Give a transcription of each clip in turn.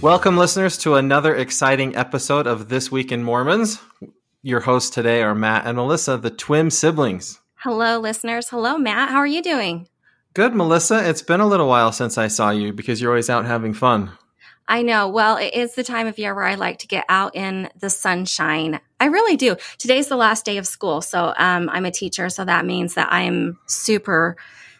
Welcome, listeners, to another exciting episode of This Week in Mormons. Your hosts today are Matt and Melissa, the twin siblings. Hello, listeners. Hello, Matt. How are you doing? Good, Melissa. It's been a little while since I saw you because you're always out having fun. I know. Well, it is the time of year where I like to get out in the sunshine. I really do. Today's the last day of school. So um, I'm a teacher. So that means that I'm super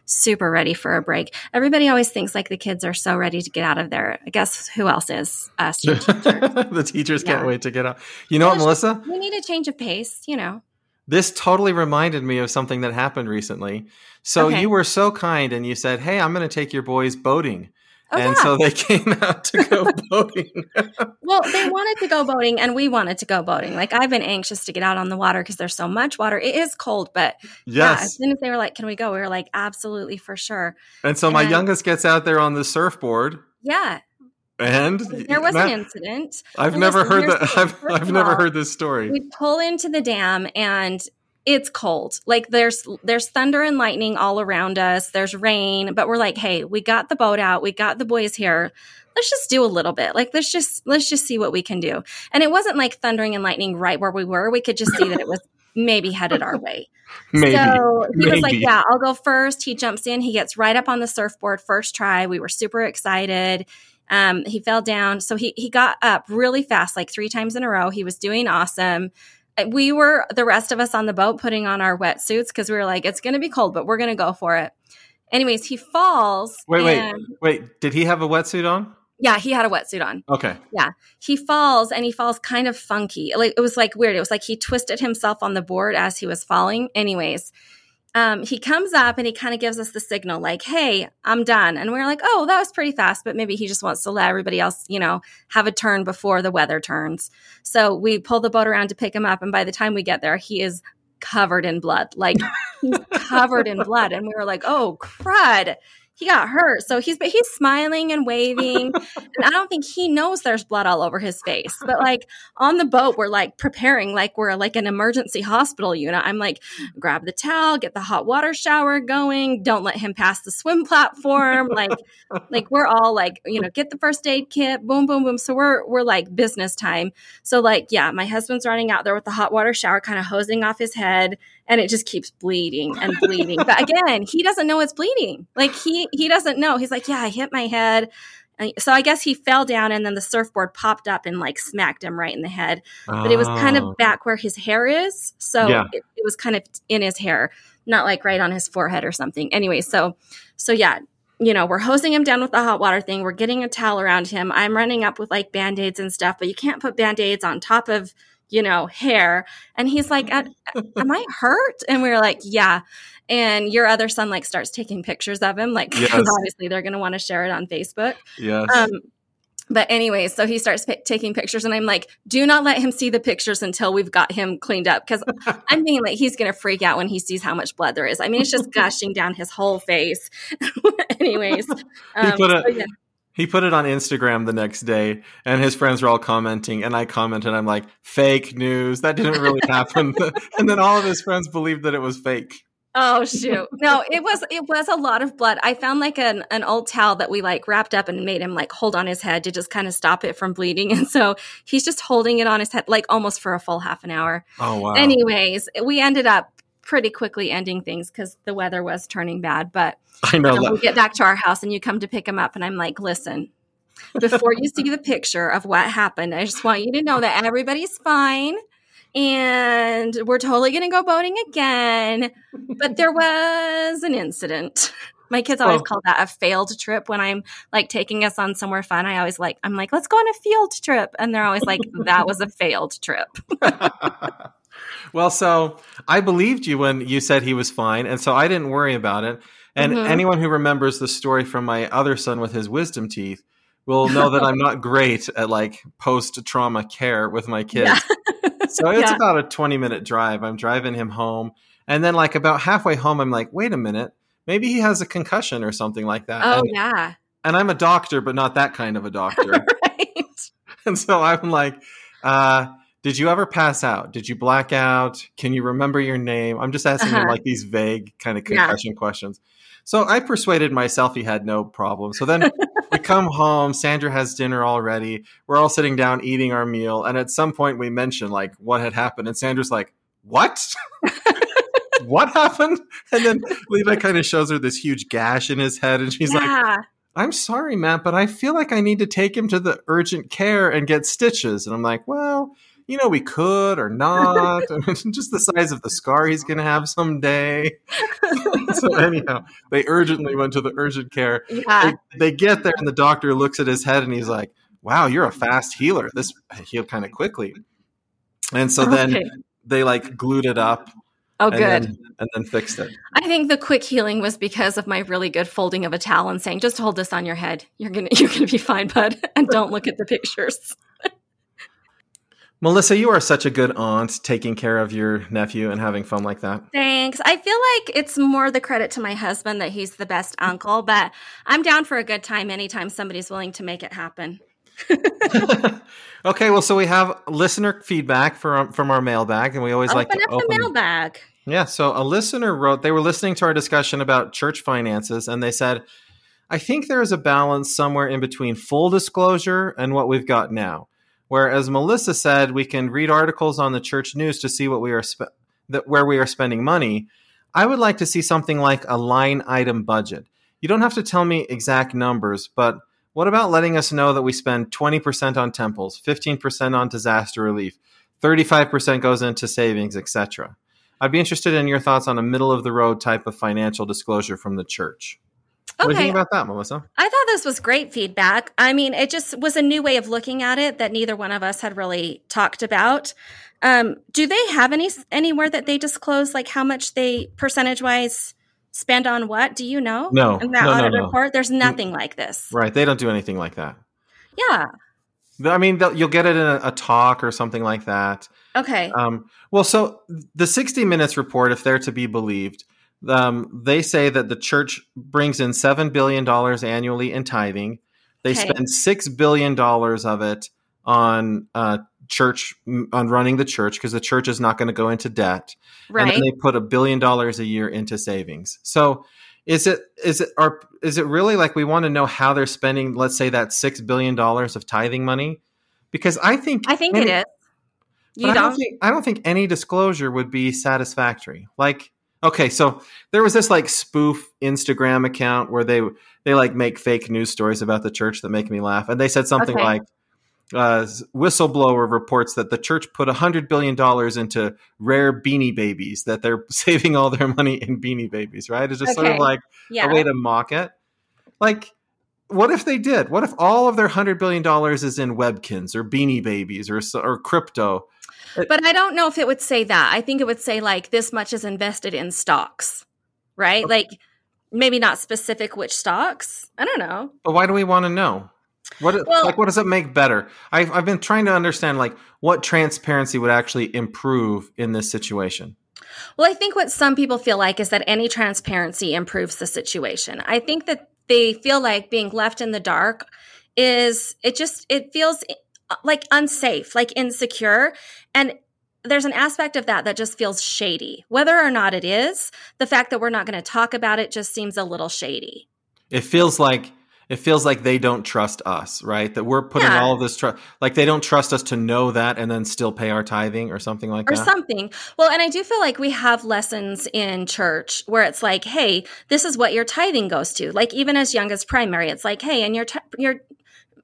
super ready for a break. Everybody always thinks like the kids are so ready to get out of there. I guess who else is us? Teachers. the teachers yeah. can't wait to get out. You know what, Melissa? We need a change of pace, you know. This totally reminded me of something that happened recently. So okay. you were so kind and you said, Hey, I'm going to take your boys boating. Oh, and yeah. so they came out to go boating. well, they wanted to go boating and we wanted to go boating. Like I've been anxious to get out on the water because there's so much water. It is cold, but yes. yeah, as soon as they were like, Can we go? We were like, Absolutely for sure. And so and, my youngest gets out there on the surfboard. Yeah. And there was Matt, an incident. I've never heard that. I've, I've never heard this story. We pull into the dam and it's cold. Like there's there's thunder and lightning all around us. There's rain, but we're like, "Hey, we got the boat out. We got the boys here. Let's just do a little bit. Like let's just let's just see what we can do." And it wasn't like thundering and lightning right where we were. We could just see that it was maybe headed our way. maybe, so he maybe. was like, "Yeah, I'll go first. He jumps in. He gets right up on the surfboard first try. We were super excited. Um, he fell down, so he he got up really fast, like three times in a row. He was doing awesome we were the rest of us on the boat putting on our wetsuits because we were like, it's going to be cold, but we're going to go for it. Anyways, he falls. Wait, wait, wait. Did he have a wetsuit on? Yeah, he had a wetsuit on. Okay. Yeah. He falls and he falls kind of funky. Like it was like weird. It was like he twisted himself on the board as he was falling. Anyways, um, he comes up and he kind of gives us the signal, like, hey, I'm done. And we are like, oh, that was pretty fast, but maybe he just wants to let everybody else, you know, have a turn before the weather turns. So we pull the boat around to pick him up. And by the time we get there, he is covered in blood. Like he's covered in blood. And we were like, oh, crud he got hurt. So he's but he's smiling and waving. and I don't think he knows there's blood all over his face. But like on the boat, we're like preparing like we're like an emergency hospital unit. I'm like, grab the towel, get the hot water shower going, don't let him pass the swim platform. Like like we're all like, you know, get the first aid kit, boom, boom, boom. So we're we're like business time. So like, yeah, my husband's running out there with the hot water shower, kind of hosing off his head and it just keeps bleeding and bleeding. but again, he doesn't know it's bleeding. Like he he doesn't know. He's like, yeah, I hit my head. So I guess he fell down and then the surfboard popped up and like smacked him right in the head. But it was kind of oh. back where his hair is. So yeah. it, it was kind of in his hair, not like right on his forehead or something. Anyway, so so yeah, you know, we're hosing him down with the hot water thing. We're getting a towel around him. I'm running up with like band aids and stuff, but you can't put band aids on top of you know, hair. And he's like, Am I hurt? And we were like, Yeah. And your other son like starts taking pictures of him, like yes. obviously they're going to want to share it on Facebook. Yes. Um, but anyway, so he starts p- taking pictures, and I'm like, do not let him see the pictures until we've got him cleaned up. Because I'm thinking like he's going to freak out when he sees how much blood there is. I mean, it's just gushing down his whole face. Anyways, um, he put a, so yeah. He put it on Instagram the next day, and his friends were all commenting, and I commented, I'm like, fake news. That didn't really happen. and then all of his friends believed that it was fake. Oh shoot. No, it was it was a lot of blood. I found like an, an old towel that we like wrapped up and made him like hold on his head to just kind of stop it from bleeding. And so he's just holding it on his head like almost for a full half an hour. Oh wow. Anyways, we ended up pretty quickly ending things because the weather was turning bad. But I know um, we get back to our house and you come to pick him up, and I'm like, listen, before you see the picture of what happened, I just want you to know that everybody's fine and we're totally going to go boating again. But there was an incident. My kids always oh. call that a failed trip when I'm like taking us on somewhere fun. I always like, I'm like, let's go on a field trip. And they're always like, that was a failed trip. well, so I believed you when you said he was fine. And so I didn't worry about it. And mm-hmm. anyone who remembers the story from my other son with his wisdom teeth will know that I'm not great at like post trauma care with my kids. Yeah. so it's yeah. about a 20 minute drive. I'm driving him home. And then, like, about halfway home, I'm like, wait a minute. Maybe he has a concussion or something like that. Oh, and, yeah. And I'm a doctor, but not that kind of a doctor. right. And so I'm like, uh, did you ever pass out? Did you black out? Can you remember your name? I'm just asking uh-huh. him like these vague kind of concussion yeah. questions. So I persuaded myself he had no problem. So then we come home. Sandra has dinner already. We're all sitting down eating our meal. And at some point we mention like what had happened. And Sandra's like, what? what happened? And then Levi kind of shows her this huge gash in his head. And she's yeah. like, I'm sorry, Matt, but I feel like I need to take him to the urgent care and get stitches. And I'm like, well, you know, we could or not. just the size of the scar he's going to have someday. so anyhow, they urgently went to the urgent care. Yeah. They, they, get there and the doctor looks at his head and he's like, wow, you're a fast healer. This healed kind of quickly. And so then they like glued it up. Oh, good. And then, and then fixed it. I think the quick healing was because of my really good folding of a towel and saying, "Just hold this on your head. You're gonna, you're gonna be fine, bud, and don't look at the pictures." Melissa, you are such a good aunt taking care of your nephew and having fun like that. Thanks. I feel like it's more the credit to my husband that he's the best uncle, but I'm down for a good time anytime somebody's willing to make it happen. okay, well, so we have listener feedback from um, from our mailbag, and we always open like to up open the mailbag. Yeah, so a listener wrote they were listening to our discussion about church finances, and they said, "I think there is a balance somewhere in between full disclosure and what we've got now." Where, as Melissa said, we can read articles on the church news to see what we are spe- that where we are spending money. I would like to see something like a line item budget. You don't have to tell me exact numbers, but what about letting us know that we spend 20% on temples, 15% on disaster relief, 35% goes into savings, etc. I'd be interested in your thoughts on a middle of the road type of financial disclosure from the church. Okay. What do you think about that, Melissa? I thought this was great feedback. I mean, it just was a new way of looking at it that neither one of us had really talked about. Um, do they have any anywhere that they disclose like how much they percentage wise spend on what? Do you know? No. In that no, audit no, no. report, there's nothing like this. Right. They don't do anything like that. Yeah. I mean, you'll get it in a, a, talk or something like that. Okay. Um, well, so the 60 Minutes report, if they're to be believed, um, they say that the church brings in $7 billion annually in tithing. They okay. spend $6 billion of it on uh, church, on running the church, because the church is not going to go into debt. Right. And then they put a billion dollars a year into savings. So is it is it are is it really like we want to know how they're spending let's say that 6 billion dollars of tithing money because i think i think it is you don't? I don't think i don't think any disclosure would be satisfactory like Okay, so there was this like spoof Instagram account where they they like make fake news stories about the church that make me laugh, and they said something okay. like, uh, "Whistleblower reports that the church put a hundred billion dollars into rare Beanie Babies. That they're saving all their money in Beanie Babies. Right? It's just okay. sort of like yeah. a way to mock it. Like, what if they did? What if all of their hundred billion dollars is in Webkinz or Beanie Babies or or crypto? Uh, but I don't know if it would say that. I think it would say like this much is invested in stocks, right? Okay. Like maybe not specific which stocks. I don't know. But why do we want to know? What well, like what does it make better? I've I've been trying to understand like what transparency would actually improve in this situation. Well, I think what some people feel like is that any transparency improves the situation. I think that they feel like being left in the dark is it just it feels Uh, like unsafe, like insecure. And there's an aspect of that that just feels shady. Whether or not it is, the fact that we're not going to talk about it just seems a little shady. It feels like it feels like they don't trust us, right? That we're putting yeah. all of this trust, like they don't trust us to know that and then still pay our tithing or something like or that. Or something. Well, and I do feel like we have lessons in church where it's like, hey, this is what your tithing goes to. Like even as young as primary, it's like, hey, and your t- your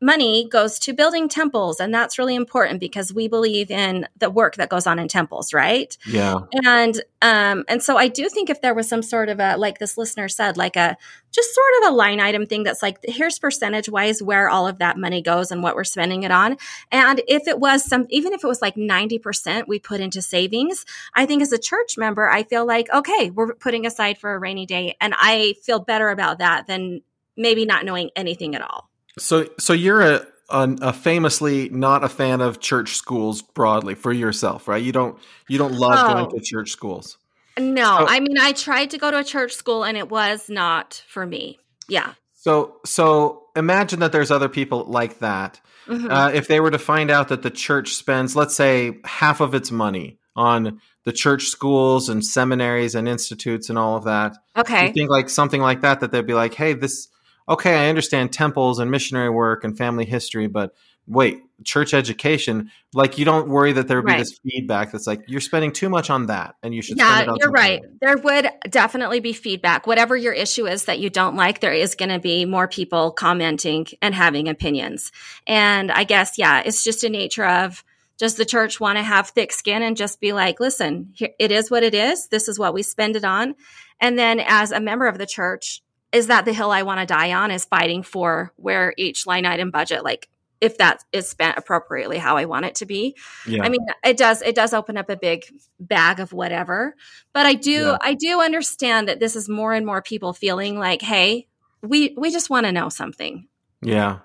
money goes to building temples and that's really important because we believe in the work that goes on in temples right? Yeah. And um and so i do think if there was some sort of a like this listener said like a just sort of a line item thing that's like here's percentage wise where all of that money goes and what we're spending it on. And if it was some even if it was like 90% we put into savings i think as a church member i feel like okay we're putting aside for a rainy day and i feel better about that than maybe not knowing anything at all so, so you're a, a, a famously not a fan of church schools broadly for yourself, right? You don't you don't love oh. going to church schools. No, so, I mean I tried to go to a church school and it was not for me. Yeah. So, so imagine that there's other people like that. Mm-hmm. Uh, if they were to find out that the church spends, let's say, half of its money on the church schools and seminaries and institutes and all of that. Okay. You think like something like that that they'd be like, "Hey, this okay, I understand temples and missionary work and family history, but wait, church education, like you don't worry that there would be this feedback that's like you're spending too much on that and you should Yeah, spend it on you're right. else." There would definitely be feedback. Whatever your issue is that you don't like, there is going to be more people commenting and having opinions. And I guess, yeah, it's just a nature of does the church want to have thick skin and just be like, listen, here, it is what it is. This is what we spend it on. And then as a member of the church, is that the hill I want to die on is fighting for where each line item budget, like if that is spent appropriately how I want it to be. Yeah. I mean, it does it does open up a big bag of whatever. But I do Yeah. I do understand that this is more and more people feeling like, hey, we we just want to know something. Yeah.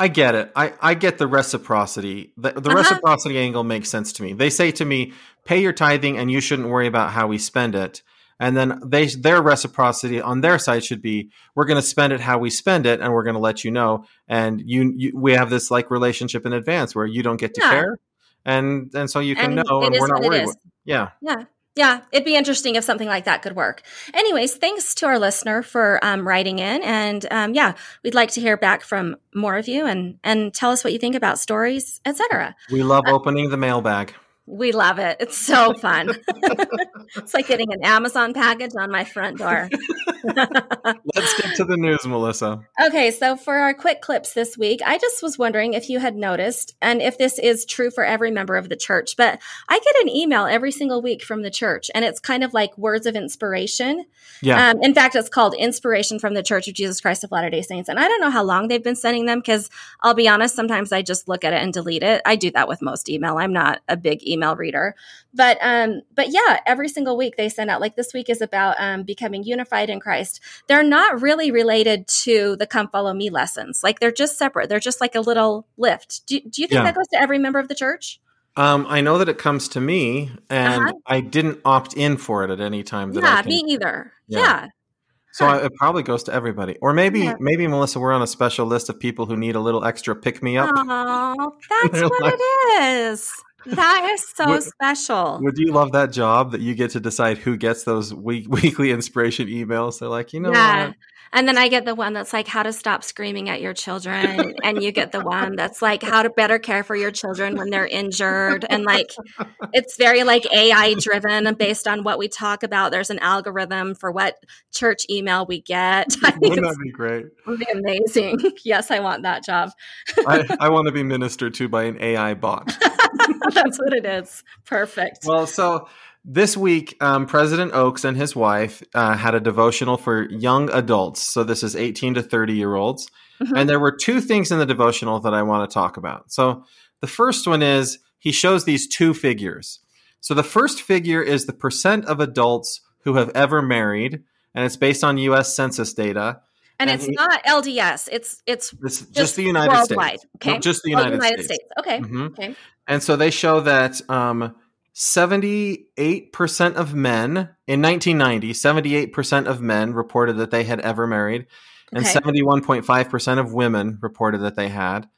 I get it. I, I get the reciprocity. The, the Uh-huh. reciprocity angle makes sense to me. They say to me, pay your tithing and you shouldn't worry about how we spend it. And then they their reciprocity on their side should be we're going to spend it how we spend it and we're going to let you know and you, you we have this like relationship in advance where you don't get to Yeah. care and and so you can And know and we're not worried. Yeah. Yeah. Yeah, it'd be interesting if something like that could work. Anyways, thanks to our listener for um, writing in, and um, yeah, we'd like to hear back from more of you and and tell us what you think about stories, etc. We love opening the mailbag. We love it. It's so fun. it's like getting an Amazon package on my front door. Let's get to the news, Melissa. Okay, so for our quick clips this week, I just was wondering if you had noticed and if this is true for every member of the church, but I get an email every single week from the church and it's kind of like words of inspiration. Yeah. Um, in fact, it's called Inspiration from the Church of Jesus Christ of Latter day Saints. And I don't know how long they've been sending them because I'll be honest, sometimes I just look at it and delete it. I do that with most email. I'm not a big email reader. But um, but yeah, every single week they send out like this week is about um, becoming unified in Christ. They're not really related to the come follow me lessons. Like they're just separate. They're just like a little lift. Do, do you think Yeah. that goes to every member of the church? Um, I know that it comes to me, and Uh-huh. I didn't opt in for it at any time that I yeah, can. me either. Yeah. Yeah. so Huh. I, it probably goes to everybody, or maybe Yeah. maybe Melissa, we're on a special list of people who need a little extra pick me up. Oh, that's what like- it is. That is so Would- special. Would you love that job that you get to decide who gets those week, weekly inspiration emails? They're like, you know yeah. What? And then I get the one that's like how to stop screaming at your children. and you get the one that's like how to better care for your children when they're injured. And like it's very like AI driven and based on what we talk about. There's an algorithm for what church email we get. I Wouldn't that be great? would be amazing. yes, I want that job. I, I want to be ministered to by an AI bot. that's what it is. Perfect. Well, so this week, um, President Oaks and his wife uh, had a devotional for young adults. So this is 18 to 30 year olds. Mhm. And there were two things in the devotional that I want to talk about. So the first one is he shows these two figures. So the first figure is the percent of adults who have ever married, and it's based on US Census data. and and it's he- not LDS. It's it's It's just, just the United worldwide. States. Okay. No, just the Oh, United, States. Okay. Mhm. Okay. And so they show that um, 78% of men in 1990, 78% of men reported that they had ever married, and Okay. 71.5% of women reported that they had.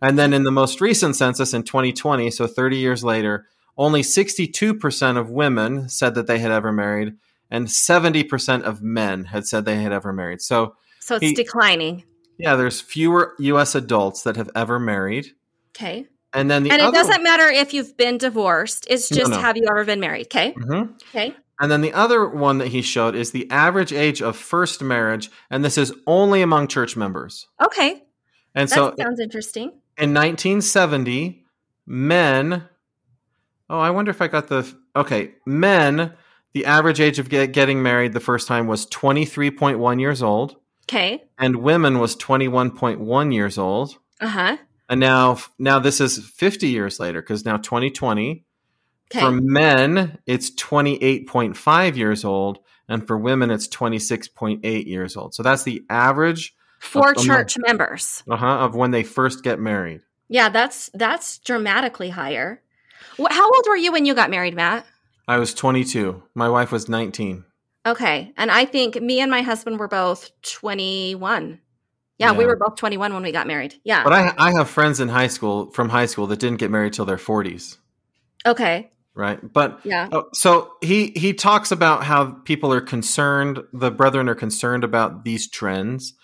And then in the most recent census in 2020, so 30 years later, only 62% of women said that they had ever married, and 70% of men had said they had ever married. So, So it's He- declining. yeah, there's fewer US adults that have ever married. Okay. And then the and it doesn't matter if you've been divorced. It's just no. have you ever been married? Okay. Mhm. Okay. And then the other one that he showed is the average age of first marriage, and this is only among church members. Okay. And That so sounds interesting. in 1970, men. Oh, I wonder if I got the. Okay, men, the average age of get, getting married the first time was 23.1 years old, Okay. and women was 21.1 years old. Uh huh. And now, now this is 50 years later because now 2020. Okay. For men, it's 28.5 years old, and for women, it's 26.8 years old. So that's the average For among- church members. uh-huh, of when they first get married. Yeah, that's that's dramatically higher. How old were you when you got married, Matt? I was 22. My wife was 19. Okay. And I think me and my husband were both 21. Yeah, we were both 21 when we got married. Yeah. But I, I have friends in high school from high school that didn't get married till their 40s. okay. right? But Yeah. oh, so he he talks about how people are concerned, the brethren are concerned about these trends,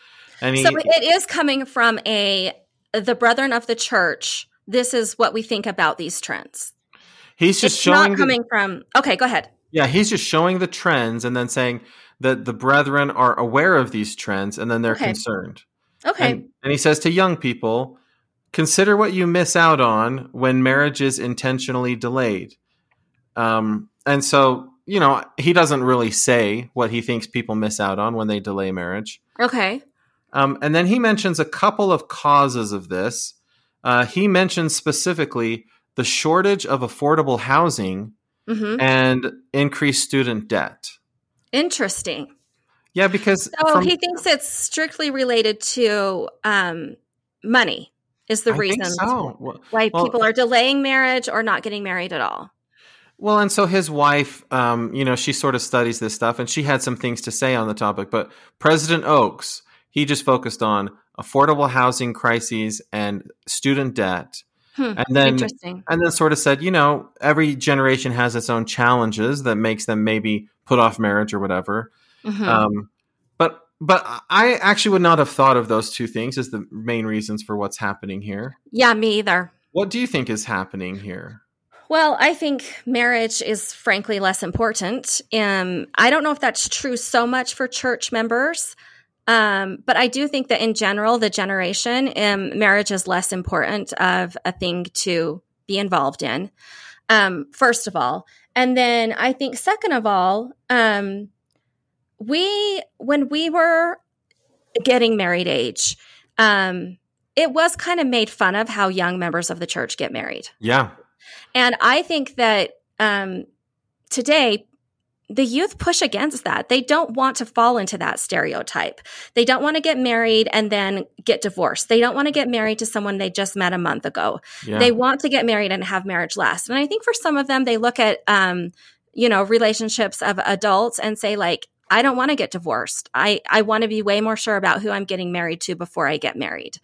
and he So it is coming from a the brethren of the church. This is what we think about these trends. he's just it's showing not the- coming from. Okay, go ahead. Yeah, he's just showing the trends and then saying that the brethren are aware of these trends and then they're Okay. concerned. Okay. And, and he says to young people, consider what you miss out on when marriage is intentionally delayed. Um, and so, you know, he doesn't really say what he thinks people miss out on when they delay marriage. okay. Um, and then he mentions a couple of causes of this. Uh, he mentions specifically the shortage of affordable housing hmm and increased student debt. Interesting. Yeah, because So from- he thinks it's strictly related to um, money. Is the I reason so. Well, why well- people are delaying marriage or not getting married at all? well, and so his wife, um, you know, she sort of studies this stuff, and she had some things to say on the topic. But President Oaks, he just focused on affordable housing crises and student debt, Hmm. and then Interesting. and then sort of said, you know, every generation has its own challenges that makes them maybe put off marriage or whatever. Mhm. Um, but but I actually would not have thought of those two things as the main reasons for what's happening here. yeah, me either. What do you think is happening here? Well, I think marriage is frankly less important. Um, I don't know if that's true so much for church members, um, but I do think that in general, the generation, um, marriage is less important of a thing to be involved in. Um, first of all, and then I think second of all, um, we when we were getting married age, um, it was kind of made fun of how young members of the church get married. Yeah, And I think that um, today, the youth push against that. They don't want to fall into that stereotype. They don't want to get married and then get divorced. They don't want to get married to someone they just met a month ago. yeah. They want to get married and have marriage last. And I think for some of them, they look at, um, you know, relationships of adults and say, like, I don't want to get divorced. I, I want to be way more sure about who I'm getting married to before I get married.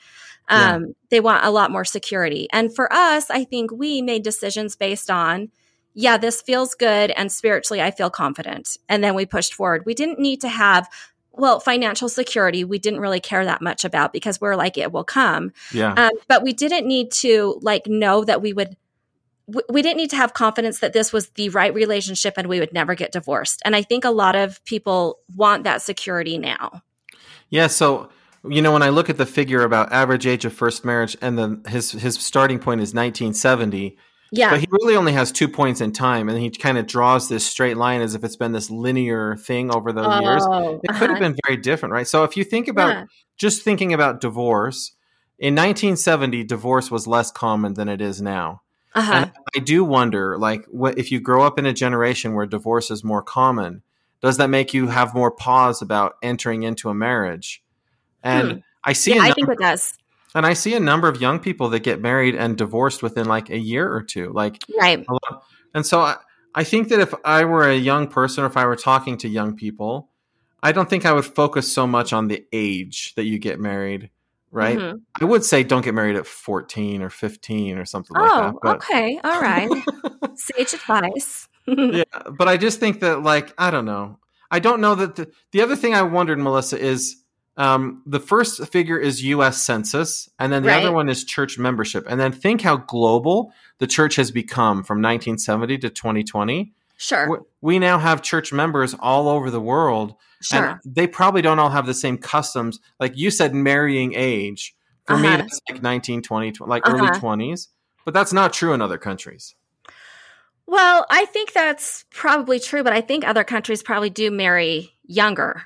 Yeah. Um, They want a lot more security. And for us, I think we made decisions based on, yeah, this feels good. And spiritually, I feel confident. And then we pushed forward. We didn't need to have, well, financial security, we didn't really care that much about because we're like, it will come. yeah. Um, but we didn't need to like know that we would. W- We didn't need to have confidence that this was the right relationship and we would never get divorced. And I think a lot of people want that security now. Yeah, so you know when I look at the figure about average age of first marriage and then his his starting point is 1970, Yeah. but he really only has 2 points in time and he kind of draws this straight line as if it's been this linear thing over the years. Oh, It could have uh-huh. been very different, right? So if you think about Yeah. just thinking about divorce, in 1970 divorce was less common than it is now. Uh-huh. And I do wonder, like, what if you grow up in a generation where divorce is more common, does that make you have more pause about entering into a marriage? And Hmm. I see, yeah, a I think it does. and I see a number of young people that get married and divorced within like a year or two, like, Right. And so I, I think that if I were a young person or if I were talking to young people, I don't think I would focus so much on the age that you get married, right? Mhm. I would say don't get married at 14 or 15 or something like that. Oh, But, okay. All right. Sage advice. yeah, but I just think that like I don't know. I don't know that the the other thing I wondered, Melissa, is um, the first figure is U.S. Census, and then the Right. other one is church membership, and then think how global the church has become from 1970 to 2020. Sure. We now have church members all over the world, Sure. and they probably don't all have the same customs. Like you said, marrying age. For me, Uh-huh. that's like 19, 20, like early Uh-huh. 20s. But that's not true in other countries. Well, I think that's probably true, but I think other countries probably do marry younger.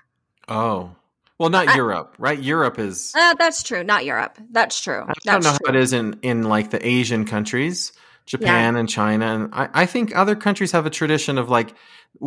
Oh. Well, not I- Europe, right? Europe is. Uh, that's true. Not Europe. That's true. I don't That's know true. how it is in, in like the Asian countries, Japan and China. And I, I think other countries have a tradition of like,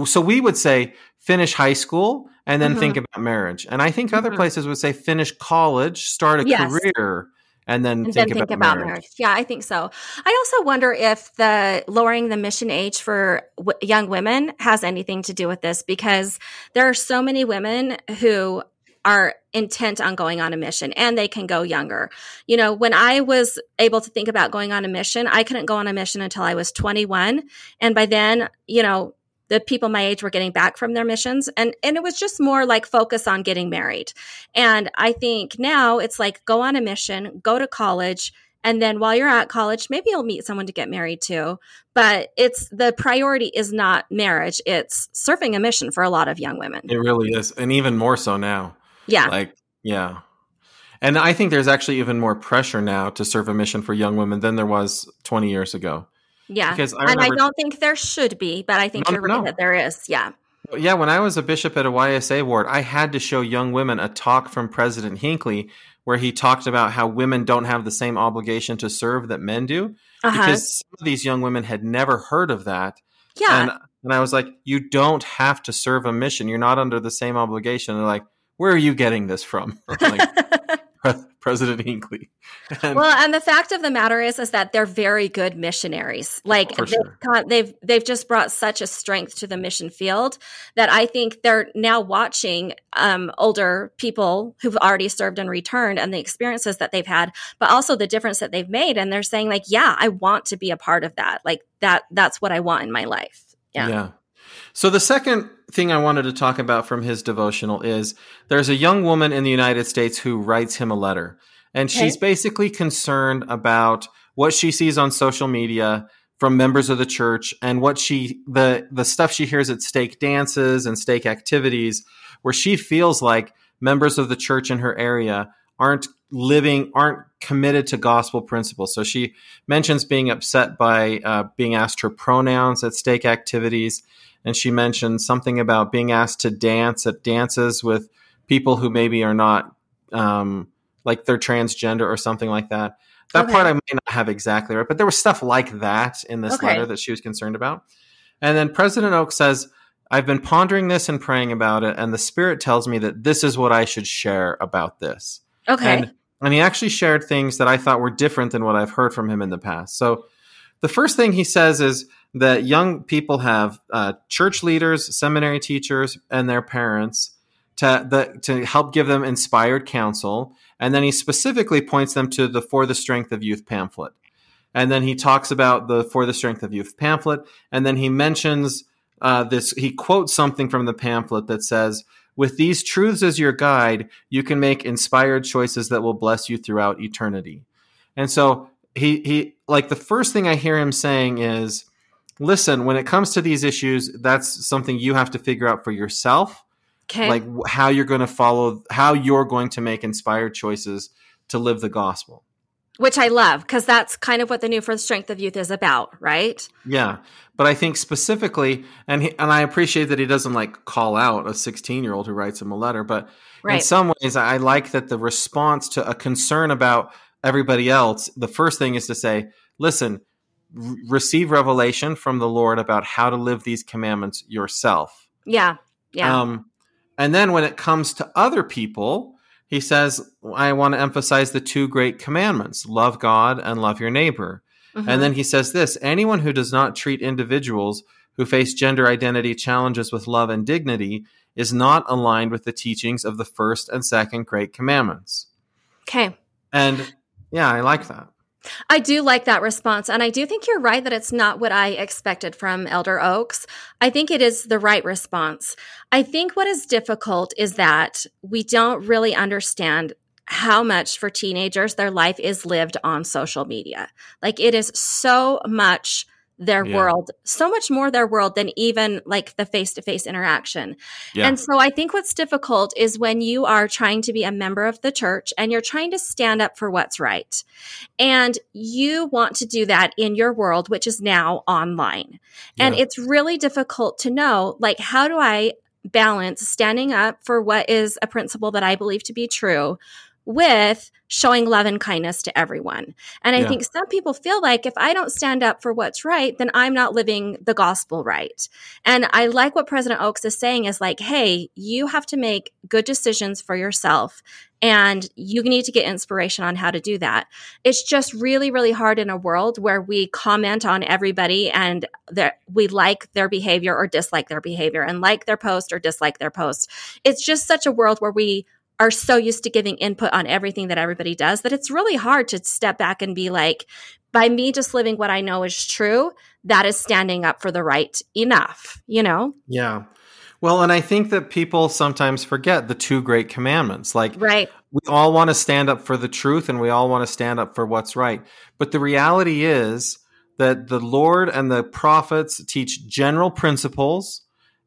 so we would say finish high school and then Mhm. think about marriage. And I think other Mhm. places would say finish college, start a Yes. career, and then and think, then about, think about marriage. marriage. Yeah, I think so. I also wonder if the lowering the mission age for w- young women has anything to do with this because there are so many women who are intent on going on a mission and they can go younger. You know, when I was able to think about going on a mission, I couldn't go on a mission until I was 21. And by then, you know, the people my age were getting back from their missions and and it was just more like focus on getting married. And I think now it's like go on a mission, go to college, and then while you're at college, maybe you'll meet someone to get married to. But it's the priority is not marriage, it's surfing a mission for a lot of young women. It really is. And even more so now. Yeah. Like, yeah. And I think there's actually even more pressure now to serve a mission for young women than there was 20 years ago. Yeah. Because I and I don't think there should be, but I think no, you're right no. that there is. Yeah. Yeah, when I was a bishop at a YSA ward, I had to show young women a talk from President Hinckley where he talked about how women don't have the same obligation to serve that men do uh-huh. because some of these young women had never heard of that. Yeah. And, and I was like, you don't have to serve a mission. You're not under the same obligation. And they're like, where are you getting this from? like, President Hinckley. And well, and the fact of the matter is, is that they're very good missionaries. Like they've, sure. they've they've just brought such a strength to the mission field that I think they're now watching um, older people who've already served and returned, and the experiences that they've had, but also the difference that they've made, and they're saying like, yeah, I want to be a part of that. Like that that's what I want in my life. Yeah. Yeah. So the second thing I wanted to talk about from his devotional is there's a young woman in the United States who writes him a letter. And okay. she's basically concerned about what she sees on social media from members of the church and what she the the stuff she hears at stake dances and stake activities where she feels like members of the church in her area aren't living aren't committed to gospel principles so she mentions being upset by uh, being asked her pronouns at stake activities and she mentioned something about being asked to dance at dances with people who maybe are not um, like they're transgender or something like that. That okay. part I may not have exactly right, but there was stuff like that in this okay. letter that she was concerned about. And then President Oak says, I've been pondering this and praying about it, and the Spirit tells me that this is what I should share about this. Okay. And, and he actually shared things that I thought were different than what I've heard from him in the past. So the first thing he says is that young people have uh, church leaders, seminary teachers, and their parents to the, to help give them inspired counsel. And then he specifically points them to the For the Strength of Youth pamphlet. And then he talks about the For the Strength of Youth pamphlet. And then he mentions uh, this, he quotes something from the pamphlet that says, with these truths as your guide, you can make inspired choices that will bless you throughout eternity. And so he, he, like the first thing I hear him saying is, listen, when it comes to these issues, that's something you have to figure out for yourself. Okay. Like how you're going to follow, how you're going to make inspired choices to live the gospel. Which I love because that's kind of what the New for the Strength of Youth is about, right? Yeah. But I think specifically, and he, and I appreciate that he doesn't like call out a 16 year old who writes him a letter, but right. in some ways, I like that the response to a concern about everybody else, the first thing is to say, listen, receive revelation from the Lord about how to live these commandments yourself. Yeah. Yeah. Um, and then when it comes to other people, he says, I want to emphasize the two great commandments love God and love your neighbor. Mm-hmm. And then he says this anyone who does not treat individuals who face gender identity challenges with love and dignity is not aligned with the teachings of the first and second great commandments. Okay. And yeah, I like that. I do like that response. And I do think you're right that it's not what I expected from Elder Oaks. I think it is the right response. I think what is difficult is that we don't really understand how much for teenagers their life is lived on social media. Like it is so much their yeah. world, so much more their world than even like the face to face interaction. Yeah. And so I think what's difficult is when you are trying to be a member of the church and you're trying to stand up for what's right. And you want to do that in your world, which is now online. Yeah. And it's really difficult to know, like, how do I balance standing up for what is a principle that I believe to be true with showing love and kindness to everyone. And I yeah. think some people feel like if I don't stand up for what's right, then I'm not living the gospel right. And I like what President Oaks is saying is like, hey, you have to make good decisions for yourself and you need to get inspiration on how to do that. It's just really, really hard in a world where we comment on everybody and that we like their behavior or dislike their behavior and like their post or dislike their post. It's just such a world where we are so used to giving input on everything that everybody does that it's really hard to step back and be like, by me just living what I know is true, that is standing up for the right enough, you know? Yeah. Well, and I think that people sometimes forget the two great commandments. Like, right. we all want to stand up for the truth and we all want to stand up for what's right. But the reality is that the Lord and the prophets teach general principles,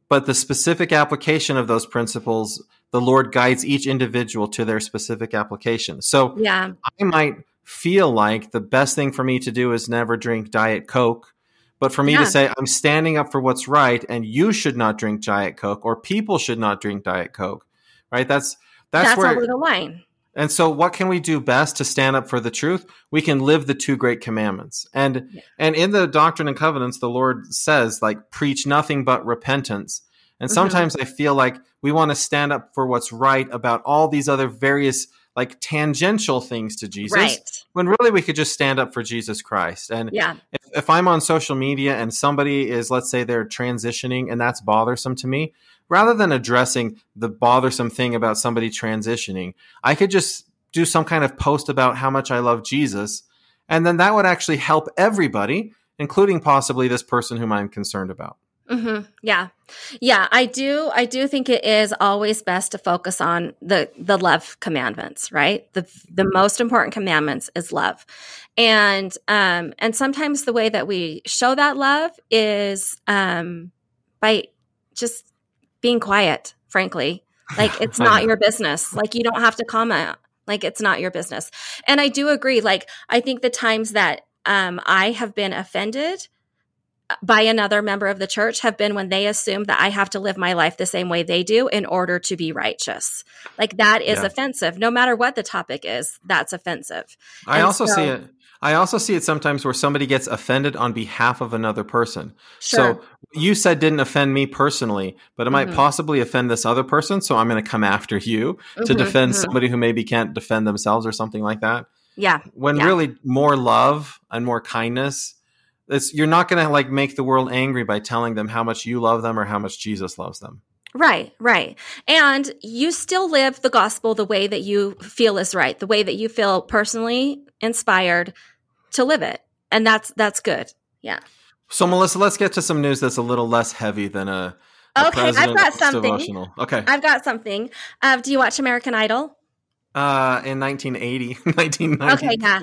but the specific application of those principles, the Lord guides each individual to their specific application. So, yeah. I might feel like the best thing for me to do is never drink Diet Coke. But for me yeah. to say, I'm standing up for what's right and you should not drink Diet Coke or people should not drink Diet Coke, right? That's, that's, that's where the line. And so what can we do best to stand up for the truth? We can live the two great commandments. And yeah. and in the Doctrine and Covenants the Lord says like preach nothing but repentance. And mm-hmm. sometimes mm-hmm. I feel like we want to stand up for what's right about all these other various like tangential things to Jesus right. when really we could just stand up for Jesus Christ. And yeah. if, if I'm on social media and somebody is, let's say they're transitioning and that's bothersome to me, rather than addressing the bothersome thing about somebody transitioning, I could just do some kind of post about how much I love Jesus. And then that would actually help everybody, including possibly this person whom I'm concerned about. Mm-hmm. Yeah, yeah, I do. I do think it is always best to focus on the the love commandments, right? The the most important commandments is love, and um and sometimes the way that we show that love is um by just being quiet. Frankly, like it's not your business. Like you don't have to comment. Like it's not your business. And I do agree. Like I think the times that um I have been offended by another member of the church have been when they assume that I have to live my life the same way they do in order to be righteous. Like that is yeah. offensive. No matter what the topic is, that's offensive. I and also so, see it. I also see it sometimes where somebody gets offended on behalf of another person. Sure. So you said didn't offend me personally, but it might mm-hmm. possibly offend this other person. So I'm going to come after you mm-hmm, to defend mm-hmm. somebody who maybe can't defend themselves or something like that. Yeah. When yeah. really more love and more kindness it's, you're not going to like make the world angry by telling them how much you love them or how much Jesus loves them. Right, right. And you still live the gospel the way that you feel is right, the way that you feel personally inspired to live it. And that's that's good. Yeah. So Melissa, let's get to some news that's a little less heavy than a, a Okay, I've got something. Okay. I've got something. Uh, do you watch American Idol? Uh, in 1980, 1990. Okay, yeah.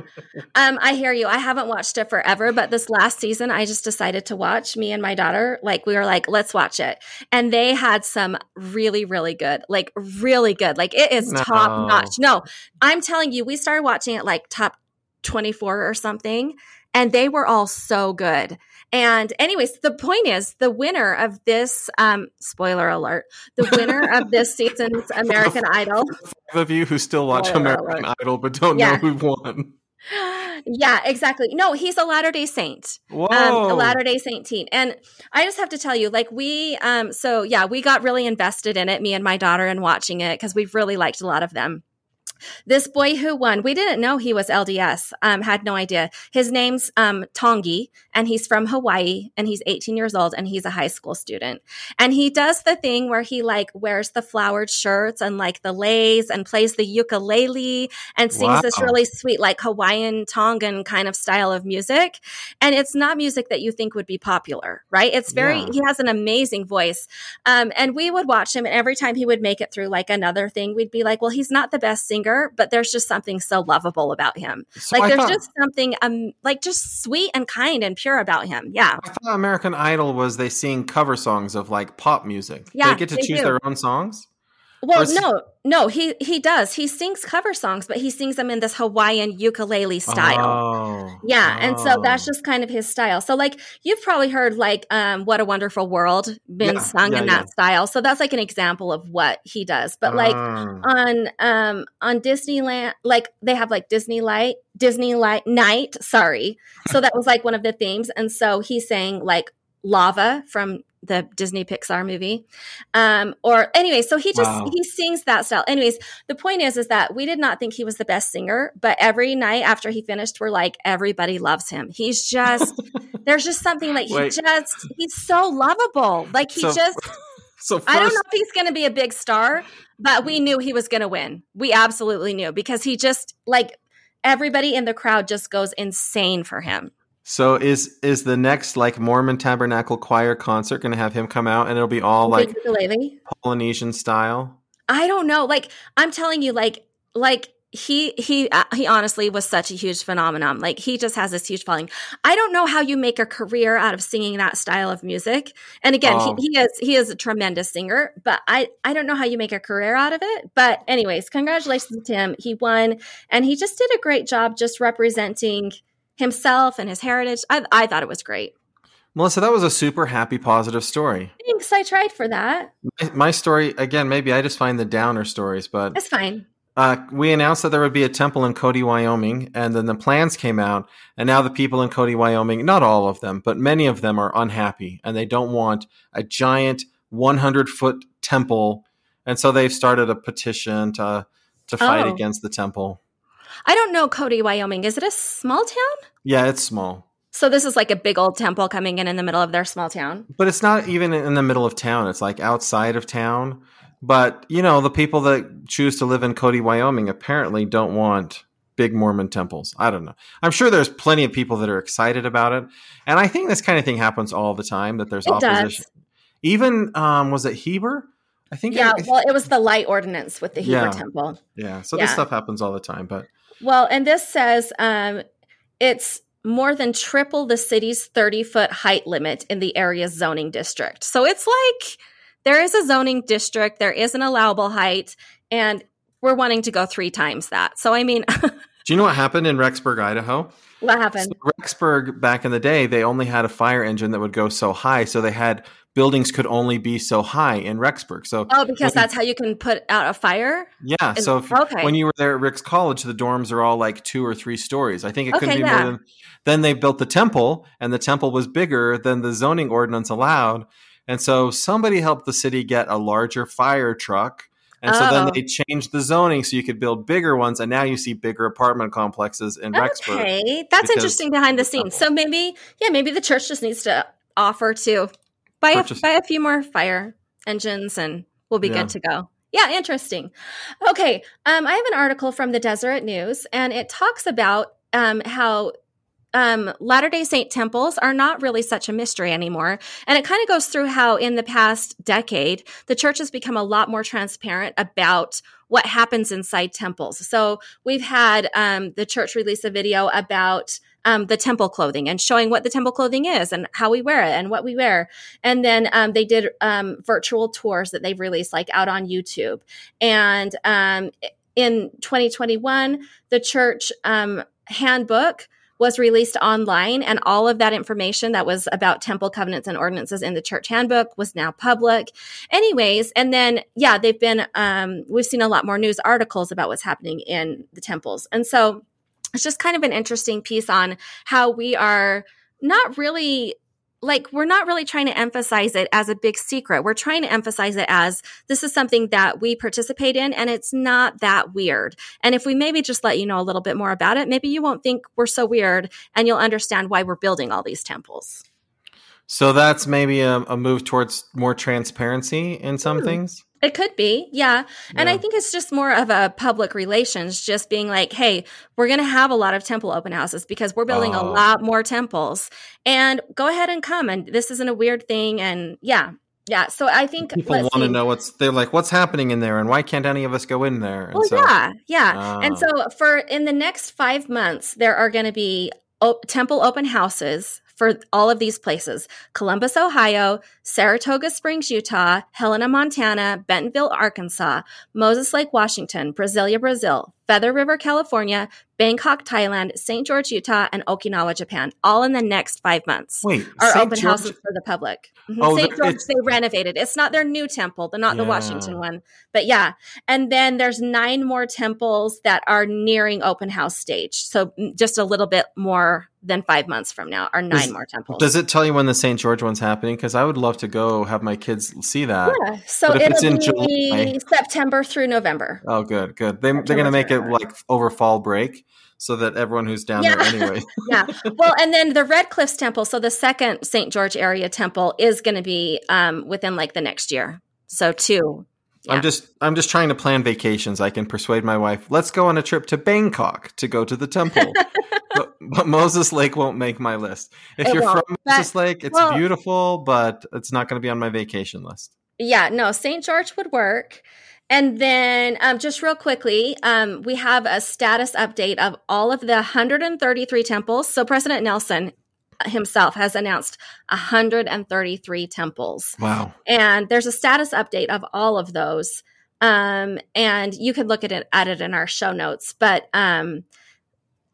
Um, I hear you. I haven't watched it forever, but this last season, I just decided to watch. Me and my daughter, like, we were like, let's watch it, and they had some really, really good, like, really good. Like, it is no. top notch. No, I'm telling you, we started watching it like top 24 or something, and they were all so good. And anyways, the point is the winner of this um spoiler alert, the winner of this season's American Idol. Five of you who still watch spoiler American alert. Idol but don't yeah. know who won. Yeah, exactly. No, he's a Latter Day Saint. Whoa, um, a Latter Day Saint teen, and I just have to tell you, like we, um, so yeah, we got really invested in it, me and my daughter, and watching it because we've really liked a lot of them. This boy who won, we didn't know he was LDS, um, had no idea. His name's um, Tongi, and he's from Hawaii, and he's 18 years old, and he's a high school student. And he does the thing where he like wears the flowered shirts and like the leis and plays the ukulele and sings wow. this really sweet, like Hawaiian Tongan kind of style of music. And it's not music that you think would be popular, right? It's very, yeah. he has an amazing voice. Um, and we would watch him, and every time he would make it through like another thing, we'd be like, well, he's not the best singer but there's just something so lovable about him. So like I there's thought, just something um like just sweet and kind and pure about him. Yeah. I thought American Idol was they sing cover songs of like pop music. Yeah, they get to choose do. their own songs. Well, no, no, he he does. He sings cover songs, but he sings them in this Hawaiian ukulele style. Oh, yeah, oh. and so that's oh. just kind of his style. So like you've probably heard like um What a Wonderful World been yeah, sung yeah, in that yeah. style. So that's like an example of what he does. But like ah. on um on Disneyland like they have like Disney Light, Disney Light Night, sorry. So that was like one of the themes and so he sang like Lava from the Disney Pixar movie. Um, or anyway, so he just wow. he sings that style. Anyways, the point is is that we did not think he was the best singer, but every night after he finished, we're like, everybody loves him. He's just there's just something like he Wait. just he's so lovable. Like he so, just So first, I don't know if he's going to be a big star, but we knew he was going to win. We absolutely knew because he just like everybody in the crowd just goes insane for him. So is is the next like Mormon Tabernacle Choir concert going to have him come out and it'll be all like? Polynesian style? I don't know. Like I'm telling you, like like he he uh, he honestly was such a huge phenomenon. Like he just has this huge following. I don't know how you make a career out of singing that style of music. And again, oh. he, he is he is a tremendous singer, but I I don't know how you make a career out of it. But anyways, congratulations to him. He won, and he just did a great job just representing himself and his heritage. I I thought it was great. Melissa, that was a super happy, positive story. Thanks. I tried for that. My, my story, again, maybe I just find the downer stories, but it's fine. Uh, we announced that there would be a temple in Cody, Wyoming, and then the plans came out, and now the people in Cody, Wyoming, not all of them, but many of them are unhappy, and they don't want a giant 100 foot temple, and so they've started a petition to to fight oh. against the temple. I don't know Cody, Wyoming. Is it a small town? Yeah, it's small. So this is like a big old temple coming in in the middle of their small town. But it's not even in the middle of town. It's like outside of town. But, you know, the people that choose to live in Cody, Wyoming apparently don't want big Mormon temples. I don't know. I'm sure there's plenty of people that are excited about it. And I think this kind of thing happens all the time that there's it opposition. Does. Even um was it Heber? I think Yeah, well, it was the light ordinance with the Heber yeah. temple. Yeah. So yeah. this stuff happens all the time, but Well, and this says um it's more than triple the city's 30 foot height limit in the area's zoning district. So it's like there is a zoning district, there is an allowable height, and we're wanting to go three times that. So, I mean, do you know what happened in Rexburg, Idaho? What happened? So Rexburg, back in the day, they only had a fire engine that would go so high. So they had buildings could only be so high in Rexburg. So oh, because that's how you can put out a fire. Yeah. In, so if, okay. when you were there at Ricks College, the dorms are all like two or three stories. I think it couldn't be yeah. more than. Then they built the temple, and the temple was bigger than the zoning ordinance allowed. And so somebody helped the city get a larger fire truck. And oh. so then oh. they changed the zoning so you could build bigger ones. And now you see bigger apartment complexes in Rexburg. Okay. That's interesting behind the scenes. So maybe, yeah, maybe the church just needs to offer to buy, a, buy a few more fire engines and we'll be yeah. good to go. Yeah, interesting. Okay. Um, I have an article from the Deseret News and it talks about um, how um, Latter day Saint temples are not really such a mystery anymore. And it kind of goes through how, in the past decade, the church has become a lot more transparent about what happens inside temples. So we've had um, the church release a video about um, the temple clothing and showing what the temple clothing is and how we wear it and what we wear. And then um, they did um, virtual tours that they've released, like out on YouTube. And um, in 2021, the church um, handbook was released online and all of that information that was about temple covenants and ordinances in the church handbook was now public anyways and then yeah they've been um, we've seen a lot more news articles about what's happening in the temples and so it's just kind of an interesting piece on how we are not really like we're not really trying to emphasize it as a big secret. We're trying to emphasize it as this is something that we participate in and it's not that weird. And if we maybe just let you know a little bit more about it, maybe you won't think we're so weird and you'll understand why we're building all these temples. So that's maybe a, a move towards more transparency in some hmm. things. It could be, yeah. And yeah. I think it's just more of a public relations, just being like, hey, we're going to have a lot of temple open houses because we're building a oh. lot more temples. And go ahead and come. And this isn't a weird thing. And yeah, yeah. So I think people want to know what's, they're like, what's happening in there and why can't any of us go in there? And well, so, yeah, yeah. And ah. so for in the next five months, there are going to be o- temple open houses for all of these places. Columbus, Ohio, Saratoga Springs, Utah, Helena, Montana, Bentonville, Arkansas, Moses Lake, Washington, Brasilia, Brazil, Feather River, California, Bangkok, Thailand, St. George, Utah, and Okinawa, Japan, all in the next five months. Wait, are open George? houses for the public. Mm-hmm. Oh, St. George, they renovated. It's not their new temple, they're not yeah. the Washington one, but yeah. And then there's nine more temples that are nearing open house stage. So mm, just a little bit more than five months from now are nine more temples. Does it tell you when the St. George one's happening? Because I would love to go have my kids see that. Yeah. So it'll it's in July, September through November. Oh, good, good. They, they're going to make it like over fall break so that everyone who's down yeah. there anyway. yeah. Well, and then the Red Cliffs Temple, so the second St. George area temple is going to be um, within like the next year. So two. Yeah. I'm just I'm just trying to plan vacations. I can persuade my wife, let's go on a trip to Bangkok to go to the temple. but, but, Moses Lake won't make my list. If it you're from Moses Lake, it's well, beautiful, but it's not going to be on my vacation list. Yeah, no, St. George would work. And then, um, just real quickly, um, we have a status update of all of the 133 temples. So, President Nelson himself has announced 133 temples. Wow. And there's a status update of all of those. Um, and you can look at it at it in our show notes. But um,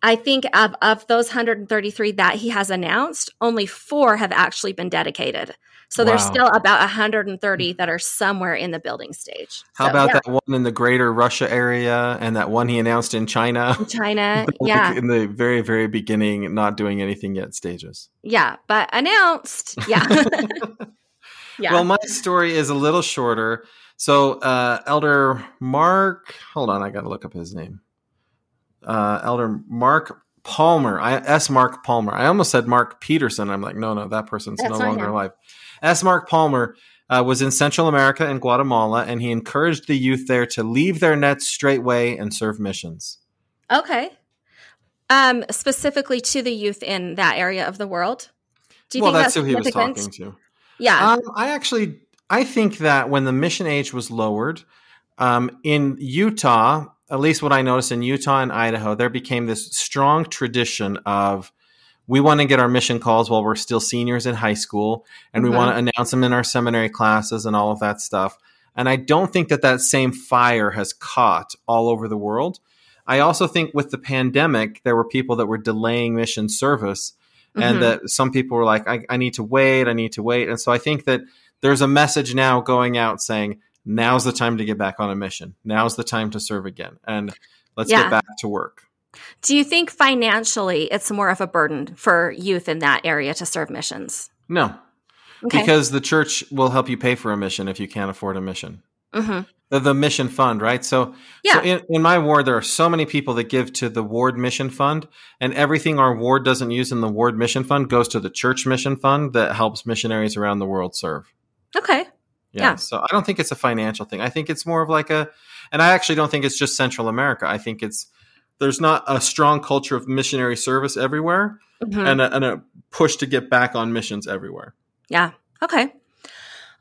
I think of, of those 133 that he has announced, only four have actually been dedicated. So wow. there's still about 130 that are somewhere in the building stage. How so, about yeah. that one in the greater Russia area and that one he announced in China? In China, yeah. in the very, very beginning, not doing anything yet stages. Yeah, but announced. Yeah. yeah. Well, my story is a little shorter. So, uh, Elder Mark, hold on, I got to look up his name. Uh, Elder Mark Palmer. I S. Mark Palmer. I almost said Mark Petersen. I'm like, no, no, that person's That's no longer alive. S. Mark Palmer uh, was in Central America and Guatemala, and he encouraged the youth there to leave their nets straightway and serve missions. Okay. Um, specifically to the youth in that area of the world. Do you well, think that's, that's who he was talking to. Yeah. Um, I actually, I think that when the mission age was lowered um, in Utah, at least what I noticed in Utah and Idaho, there became this strong tradition of we want to get our mission calls while we're still seniors in high school and mm-hmm. we want to announce them in our seminary classes and all of that stuff and i don't think that that same fire has caught all over the world i also think with the pandemic there were people that were delaying mission service and mm-hmm. that some people were like I, I need to wait i need to wait and so i think that there's a message now going out saying now's the time to get back on a mission now's the time to serve again and let's yeah. get back to work do you think financially it's more of a burden for youth in that area to serve missions? No. Okay. Because the church will help you pay for a mission if you can't afford a mission. Mm-hmm. The, the, mission fund, right? So, yeah. So in, in, my ward, there are so many people that give to the ward mission fund, and everything our ward doesn't use in the ward mission fund goes to the church mission fund that helps missionaries around the world serve. Okay. Yeah, yeah. So I don't think it's a financial thing. I think it's more of like a, and I actually don't think it's just Central America. I think it's there's not a strong culture of missionary service everywhere mm-hmm. and, a, and a push to get back on missions everywhere. Yeah. Okay.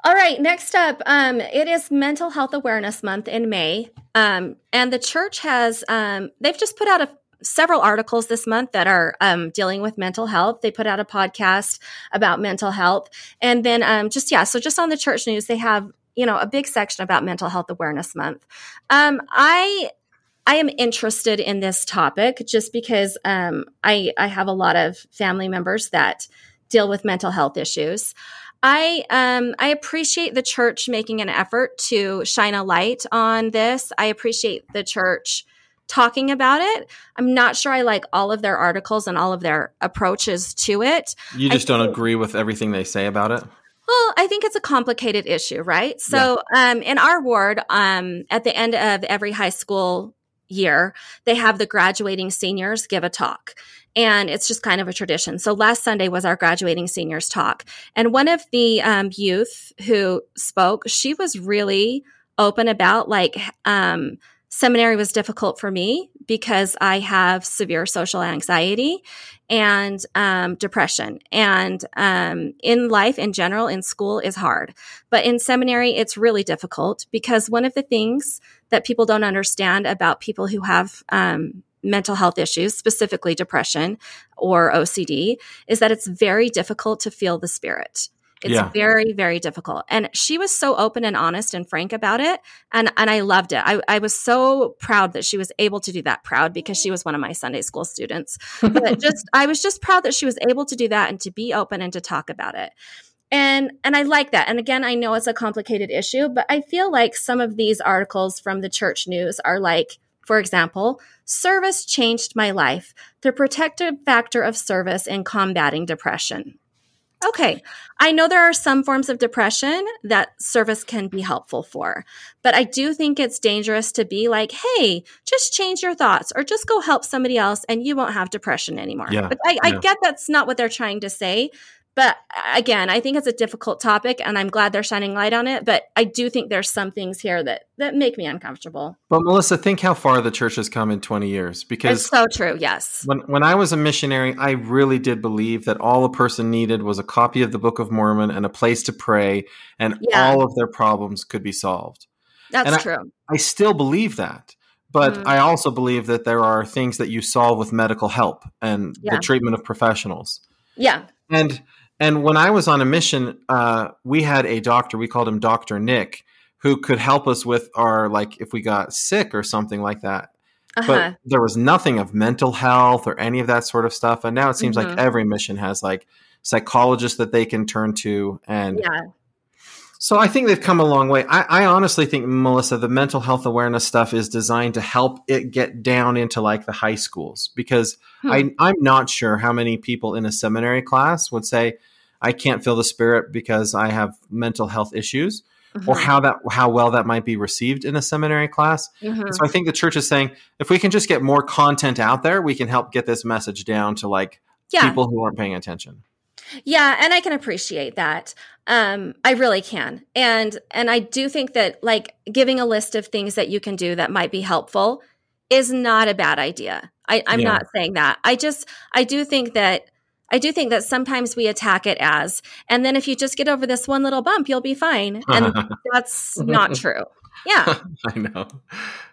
All right, next up, um, it is Mental Health Awareness Month in May, um, and the church has um, they've just put out a, several articles this month that are um, dealing with mental health. They put out a podcast about mental health, and then um, just yeah, so just on the church news, they have you know a big section about Mental Health Awareness Month. Um, I I am interested in this topic just because um, I, I have a lot of family members that deal with mental health issues. I um, I appreciate the church making an effort to shine a light on this. I appreciate the church talking about it. I'm not sure I like all of their articles and all of their approaches to it. You just I don't agree with everything they say about it? Well, I think it's a complicated issue, right? So, yeah. um, in our ward, um, at the end of every high school year, they have the graduating seniors give a talk. And it's just kind of a tradition. So last Sunday was our graduating seniors talk. And one of the um, youth who spoke, she was really open about like, um, seminary was difficult for me because I have severe social anxiety and um, depression. And um, in life in general, in school is hard. But in seminary, it's really difficult because one of the things that people don't understand about people who have um, mental health issues, specifically depression or OCD, is that it's very difficult to feel the spirit. It's yeah. very, very difficult. And she was so open and honest and frank about it. And, and I loved it. I, I was so proud that she was able to do that. Proud because she was one of my Sunday school students. But just, I was just proud that she was able to do that and to be open and to talk about it. And, and I like that. And again, I know it's a complicated issue, but I feel like some of these articles from the church news are like, for example, service changed my life, the protective factor of service in combating depression. Okay. I know there are some forms of depression that service can be helpful for, but I do think it's dangerous to be like, hey, just change your thoughts or just go help somebody else and you won't have depression anymore. Yeah, but I, yeah. I get that's not what they're trying to say. But again, I think it's a difficult topic and I'm glad they're shining light on it. But I do think there's some things here that, that make me uncomfortable. But Melissa, think how far the church has come in 20 years because it's so true. Yes. When, when I was a missionary, I really did believe that all a person needed was a copy of the Book of Mormon and a place to pray, and yeah. all of their problems could be solved. That's and true. I, I still believe that. But mm. I also believe that there are things that you solve with medical help and yeah. the treatment of professionals. Yeah. And and when I was on a mission, uh, we had a doctor. We called him Doctor Nick, who could help us with our like if we got sick or something like that. Uh-huh. But there was nothing of mental health or any of that sort of stuff. And now it seems mm-hmm. like every mission has like psychologists that they can turn to and yeah. So I think they've come a long way. I, I, honestly think, Melissa, the mental health awareness stuff is designed to help it get down into like the high schools because hmm. I, I'm not sure how many people in a seminary class would say, I can't feel the spirit because I have mental health issues. Mm-hmm. or how that how well that might be received in a seminary class. Mm-hmm. So I think the church is saying if we can just get more content out there, we can help get this message down to like yeah. people who aren't paying attention. Yeah, and I can appreciate that. Um, I really can. And and I do think that like giving a list of things that you can do that might be helpful is not a bad idea. I, I'm yeah. not saying that. I just I do think that I do think that sometimes we attack it as, and then if you just get over this one little bump, you'll be fine. And that's not true. Yeah. I know.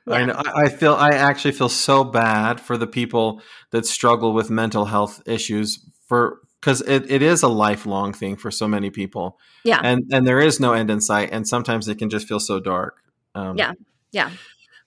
Yeah. I know. I feel, I actually feel so bad for the people that struggle with mental health issues for, because it, it is a lifelong thing for so many people. Yeah. And, and there is no end in sight. And sometimes it can just feel so dark. Um, yeah. Yeah.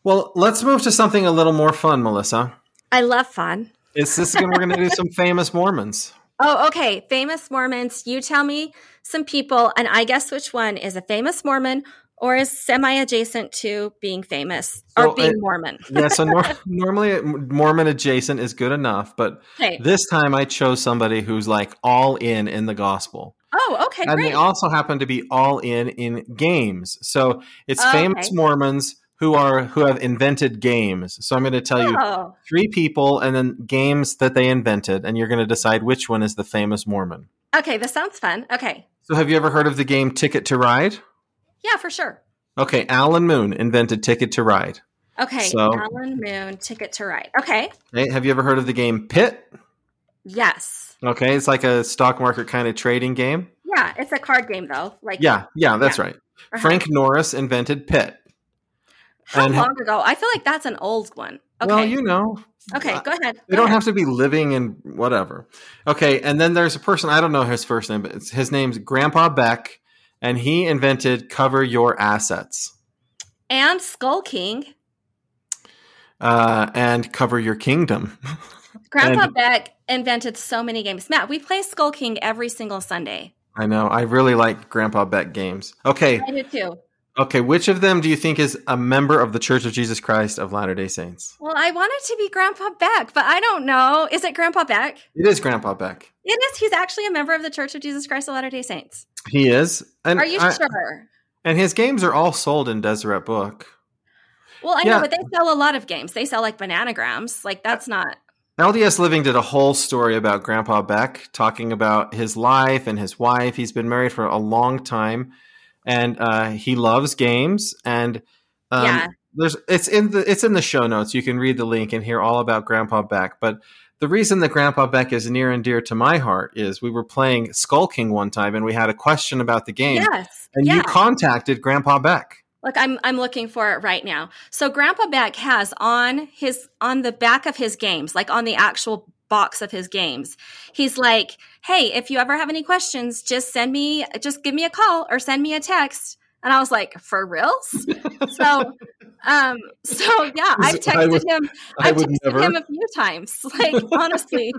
Well, let's move to something a little more fun, Melissa. I love fun. Is this we're going to do some famous Mormons? Oh, okay. Famous Mormons. You tell me some people, and I guess which one is a famous Mormon or is semi adjacent to being famous so or being Mormon. yeah, so nor- normally Mormon adjacent is good enough, but okay. this time I chose somebody who's like all in in the gospel. Oh, okay. And great. they also happen to be all in in games. So it's oh, famous okay. Mormons who are who have invented games. So I'm going to tell you oh. three people and then games that they invented, and you're going to decide which one is the famous Mormon. Okay, this sounds fun. Okay. So have you ever heard of the game Ticket to Ride? Yeah, for sure. Okay, Alan Moon invented Ticket to Ride. Okay, so, Alan Moon, Ticket to Ride. Okay. okay. Have you ever heard of the game Pit? Yes. Okay, it's like a stock market kind of trading game. Yeah, it's a card game though. Like yeah, yeah, that's yeah. right. Uh-huh. Frank Norris invented Pit. How and long ago? I feel like that's an old one. Okay. Well, you know. Okay, go ahead. Go they don't ahead. have to be living in whatever. Okay, and then there's a person I don't know his first name, but his name's Grandpa Beck, and he invented Cover Your Assets. And Skull King. Uh, and Cover Your Kingdom. Grandpa and, Beck invented so many games. Matt, we play Skull King every single Sunday. I know. I really like Grandpa Beck games. Okay. I do too. Okay, which of them do you think is a member of the Church of Jesus Christ of Latter day Saints? Well, I want it to be Grandpa Beck, but I don't know. Is it Grandpa Beck? It is Grandpa Beck. It is. He's actually a member of the Church of Jesus Christ of Latter day Saints. He is. And are you I, sure? And his games are all sold in Deseret Book. Well, I yeah. know, but they sell a lot of games. They sell like bananagrams. Like that's not. LDS Living did a whole story about Grandpa Beck, talking about his life and his wife. He's been married for a long time and uh, he loves games. And um, yeah. there's it's in the it's in the show notes. You can read the link and hear all about Grandpa Beck. But the reason that Grandpa Beck is near and dear to my heart is we were playing Skull King one time, and we had a question about the game. Yes, and yeah. you contacted Grandpa Beck. Look, I'm I'm looking for it right now. So Grandpa Beck has on his on the back of his games, like on the actual box of his games. He's like, "Hey, if you ever have any questions, just send me just give me a call or send me a text." And I was like, "For reals?" so um so yeah, I've texted would, him I've texted never. him a few times. Like honestly,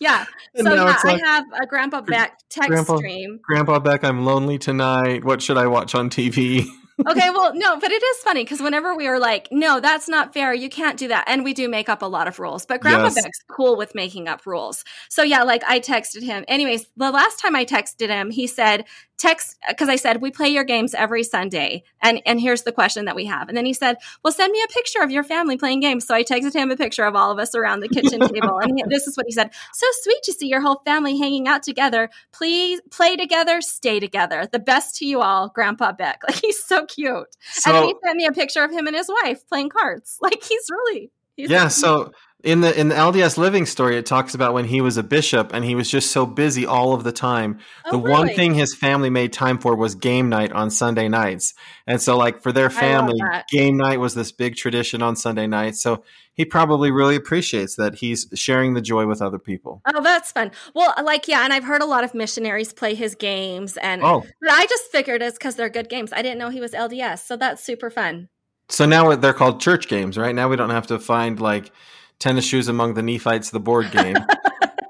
yeah. So yeah, like, I have a Grandpa Beck text Grandpa, stream. Grandpa Beck, I'm lonely tonight. What should I watch on TV? Okay, well, no, but it is funny because whenever we are like, no, that's not fair, you can't do that, and we do make up a lot of rules. But Grandpa yes. Beck's cool with making up rules. So yeah, like I texted him. Anyways, the last time I texted him, he said, text because I said we play your games every Sunday, and and here's the question that we have. And then he said, "Well, send me a picture of your family playing games." So I texted him a picture of all of us around the kitchen table, and he, this is what he said: "So sweet to see your whole family hanging out together. Please play together, stay together. The best to you all, Grandpa Beck." Like he's so cute. So, and then he sent me a picture of him and his wife playing cards. Like he's really. He's yeah. So in the in the LDS Living story, it talks about when he was a bishop and he was just so busy all of the time. Oh, the really? one thing his family made time for was game night on Sunday nights, and so like for their family, game night was this big tradition on Sunday nights. So he probably really appreciates that he's sharing the joy with other people. Oh, that's fun. Well, like yeah, and I've heard a lot of missionaries play his games, and oh. I just figured it's because they're good games. I didn't know he was LDS, so that's super fun. So now they're called church games, right? Now we don't have to find like tennis shoes among the Nephites, the board game.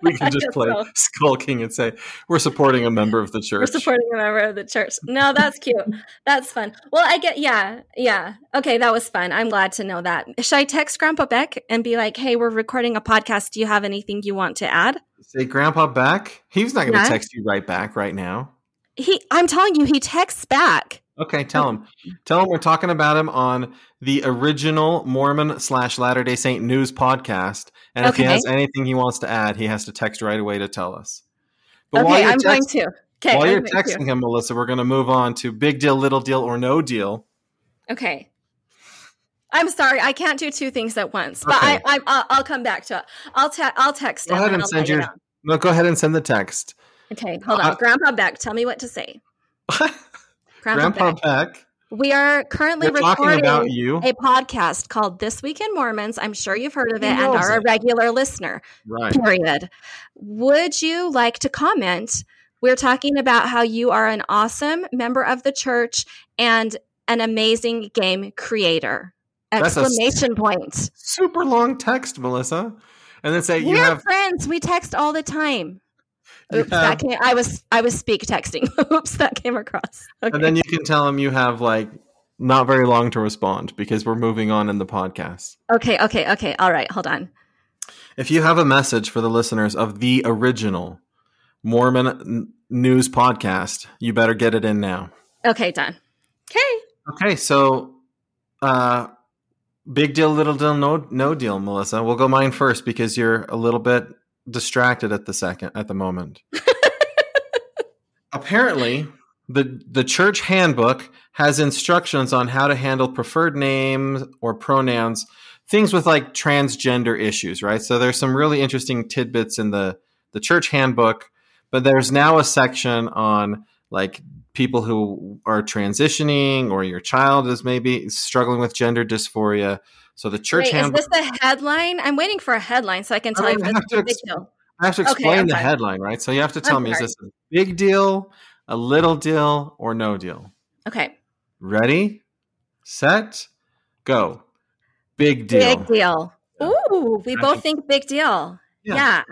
we can just play so. Skull King and say we're supporting a member of the church. We're supporting a member of the church. No, that's cute. that's fun. Well, I get yeah, yeah. Okay, that was fun. I'm glad to know that. Should I text Grandpa Beck and be like, "Hey, we're recording a podcast. Do you have anything you want to add?" Say Grandpa Beck. He's not going to text you right back right now. He, I'm telling you, he texts back. Okay, tell him. Tell him we're talking about him on the original Mormon slash Latter day Saint news podcast. And if he has anything he wants to add, he has to text right away to tell us. But okay, I'm text- going to. Okay, while I'm you're texting to. him, Melissa, we're going to move on to big deal, little deal, or no deal. Okay. I'm sorry, I can't do two things at once, but okay. I, I, will come back to it. I'll te- I'll text. Go ahead and, and send your. No, go ahead and send the text. Okay, hold on, uh, Grandpa Beck. Tell me what to say. Grandpa, Grandpa Beck. Beck. We are currently We're recording a podcast called This Week in Mormons. I'm sure you've heard of it and are it. a regular listener. Right. Period. Would you like to comment? We're talking about how you are an awesome member of the church and an amazing game creator. Exclamation point. Super long text, Melissa. And then say We're you have friends. We text all the time. Oops, that came, I was I was speak texting. Oops, that came across. Okay. And then you can tell them you have like not very long to respond because we're moving on in the podcast. Okay, okay, okay. All right, hold on. If you have a message for the listeners of the original Mormon news podcast, you better get it in now. Okay, done. Okay. Okay, so uh big deal, little deal, no no deal, Melissa. We'll go mine first because you're a little bit distracted at the second at the moment. Apparently, the the church handbook has instructions on how to handle preferred names or pronouns, things with like transgender issues, right? So there's some really interesting tidbits in the the church handbook, but there's now a section on like people who are transitioning or your child is maybe struggling with gender dysphoria so the church Wait, handbook. Is this a headline? I'm waiting for a headline so I can tell I you a big deal. I have to explain okay, the headline, right? So you have to tell I'm me sorry. is this a big deal, a little deal, or no deal? Okay. Ready, set, go. Big deal. Big deal. Ooh, we both think big deal. Yeah. yeah.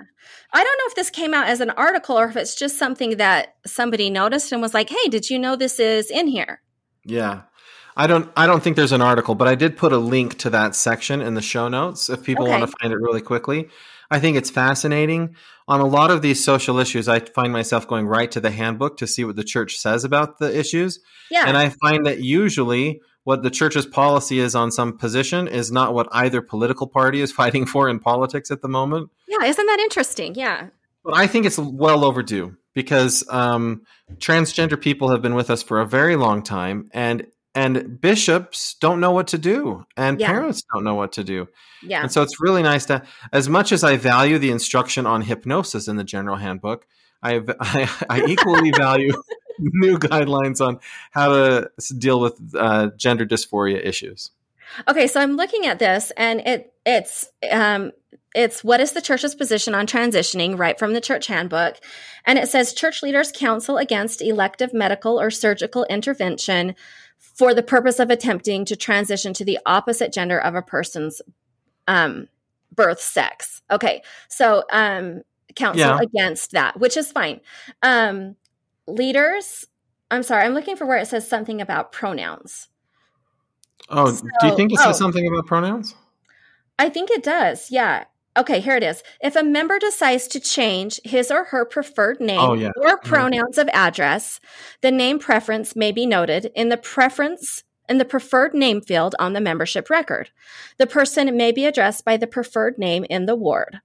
I don't know if this came out as an article or if it's just something that somebody noticed and was like, "Hey, did you know this is in here?" Yeah. I don't I don't think there's an article, but I did put a link to that section in the show notes if people okay. want to find it really quickly. I think it's fascinating. On a lot of these social issues, I find myself going right to the handbook to see what the church says about the issues. Yeah. And I find that usually what the church's policy is on some position is not what either political party is fighting for in politics at the moment. Yeah, isn't that interesting? Yeah. But I think it's well overdue because um, transgender people have been with us for a very long time, and and bishops don't know what to do and yeah. parents don't know what to do. Yeah. And so it's really nice to as much as i value the instruction on hypnosis in the general handbook i i, I equally value new guidelines on how to deal with uh, gender dysphoria issues. Okay so i'm looking at this and it it's um it's what is the church's position on transitioning right from the church handbook? And it says church leaders counsel against elective medical or surgical intervention for the purpose of attempting to transition to the opposite gender of a person's um, birth sex. Okay, so um, counsel yeah. against that, which is fine. Um, leaders, I'm sorry, I'm looking for where it says something about pronouns. Oh, so, do you think it says oh, something about pronouns? I think it does. Yeah. Okay, here it is. If a member decides to change his or her preferred name Oh, yeah. or pronouns of address, the name preference may be noted in the preference in the preferred name field on the membership record. The person may be addressed by the preferred name in the ward.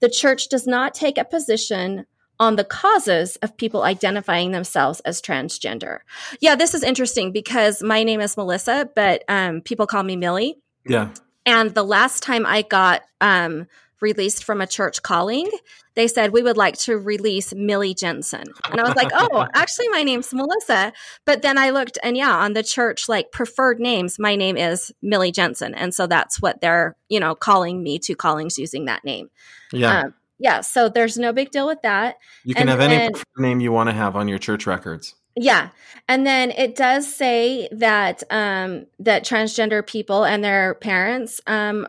The church does not take a position on the causes of people identifying themselves as transgender. Yeah, this is interesting because my name is Melissa, but um, people call me Millie. Yeah. And the last time I got um, released from a church calling, they said we would like to release Millie Jensen. And I was like, oh, actually, my name's Melissa. But then I looked, and yeah, on the church like preferred names, my name is Millie Jensen, and so that's what they're you know calling me to callings using that name. Yeah. Um, yeah, so there's no big deal with that. you can and have any then- preferred name you want to have on your church records. Yeah, and then it does say that um, that transgender people and their parents um,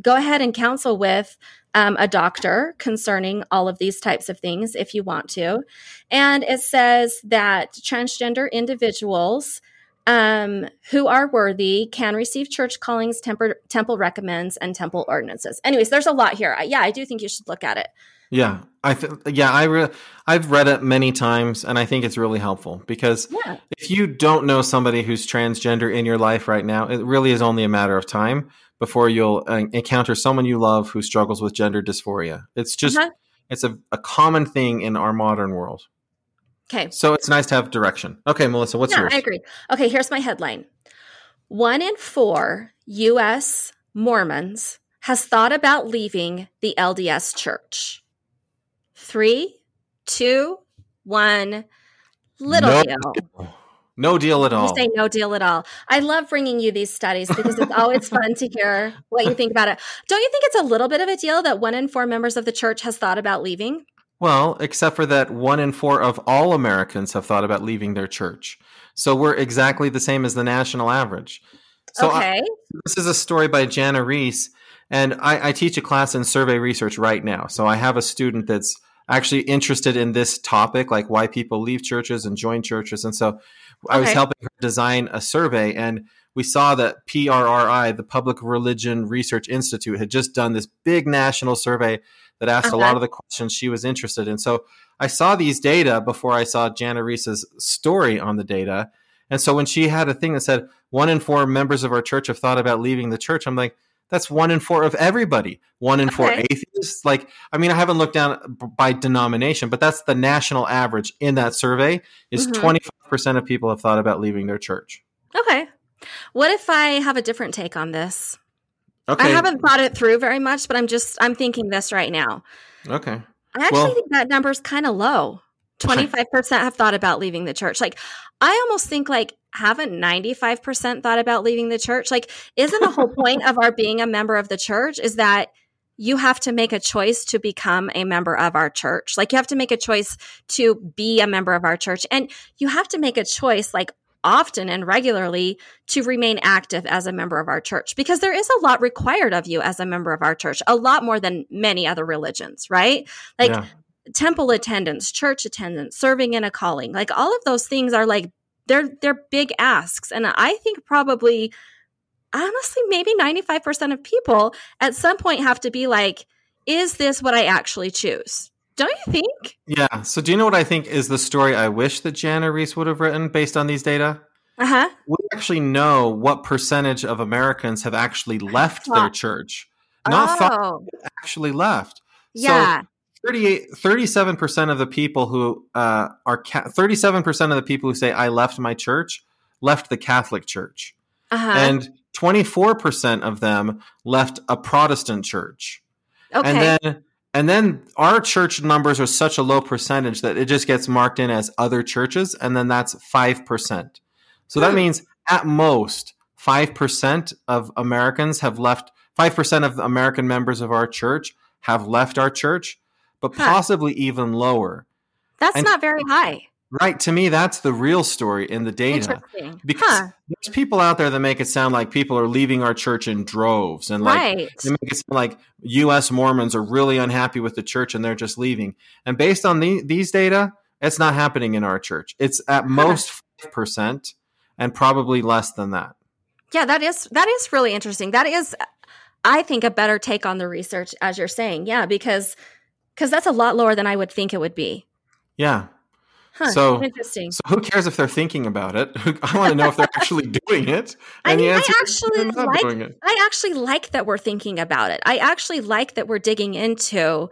go ahead and counsel with um, a doctor concerning all of these types of things if you want to. And it says that transgender individuals um, who are worthy can receive church callings, temper, temple recommends, and temple ordinances. Anyways, there's a lot here. I, yeah, I do think you should look at it. Yeah, I th- yeah I re- I've read it many times, and I think it's really helpful because Yeah. if you don't know somebody who's transgender in your life right now, it really is only a matter of time before you'll uh, encounter someone you love who struggles with gender dysphoria. It's just Uh-huh. it's a, a common thing in our modern world. Okay. So it's nice to have direction. Okay, Melissa, what's yeah, yours? I agree. Okay, here's my headline. One in four U.S. Mormons has thought about leaving the LDS church. Three, two, one. Little No. No deal at all. You say no deal at all. I love bringing you these studies because it's always fun to hear what you think about it. Don't you think it's a little bit of a deal that one in four members of the church has thought about leaving? Well, except for that one in four of all Americans have thought about leaving their church. So we're exactly the same as the national average. So I- okay. this is a story by Jana Riess, and I, I teach a class in survey research right now. So I have a student that's actually interested in this topic, like why people leave churches and join churches. And so I was Okay. helping her design a survey, and we saw that PRRI, the Public Religion Research Institute, had just done this big national survey that asked a Uh-huh. lot of the questions she was interested in. So I saw these data before I saw Jana Riess's story on the data. And so when she had a thing that said one in four members of our church have thought about leaving the church, I'm like, that's one in four of everybody. One in four Okay. atheists. Like, I mean, I haven't looked down by denomination, but that's the national average in that survey is Mhm. 25% of people have thought about leaving their church. Okay. What if I have a different take on this? Okay. I haven't thought it through very much, but I'm just I'm thinking this right now. Okay. I actually Well- think that number's kind of low. 25% have thought about leaving the church. Like I almost think like haven't 95% thought about leaving the church? Like isn't the whole point of our being a member of the church is that you have to make a choice to become a member of our church. Like you have to make a choice to be a member of our church and you have to make a choice like often and regularly to remain active as a member of our church because there is a lot required of you as a member of our church, a lot more than many other religions, right? Like yeah. temple attendance, church attendance, serving in a calling. Like all of those things are like they're they're big asks and I think probably honestly maybe 95% of people at some point have to be like is this what I actually choose? Don't you think? Yeah. So do you know what I think is the story I wish that Jana Riess would have written based on these data? Uh-huh. We actually know what percentage of Americans have actually left their church. Not oh, actually left. yeah. 38 37% of the people who uh, are ca- 37% of the people who say I left my church left the Catholic Church. Uh-huh. And 24% of them left a Protestant church. okay. And then and then our church numbers are such a low percentage that it just gets marked in as other churches and then that's 5%. So that Hmm. means at most 5% of Americans have left 5% of the American members of our church have left our church, but Huh. possibly even lower. That's and- not very high. Right, to me that's the real story in the data. Interesting. Because huh. there's people out there that make it sound like people are leaving our church in droves and like right. they make it sound like U.S. Mormons are really unhappy with the church and they're just leaving. And based on the, these data, it's not happening in our church. It's at most five percent, and probably less than that. Yeah, that is that is really interesting. That is I think a better take on the research as you're saying. Yeah, because because that's a lot lower than I would think it would be. Yeah. Huh, So- interesting. So who cares if they're thinking about it? I want to know if they're actually doing it. I mean, I actually like doing it. I actually like that we're thinking about it. I actually like that we're digging into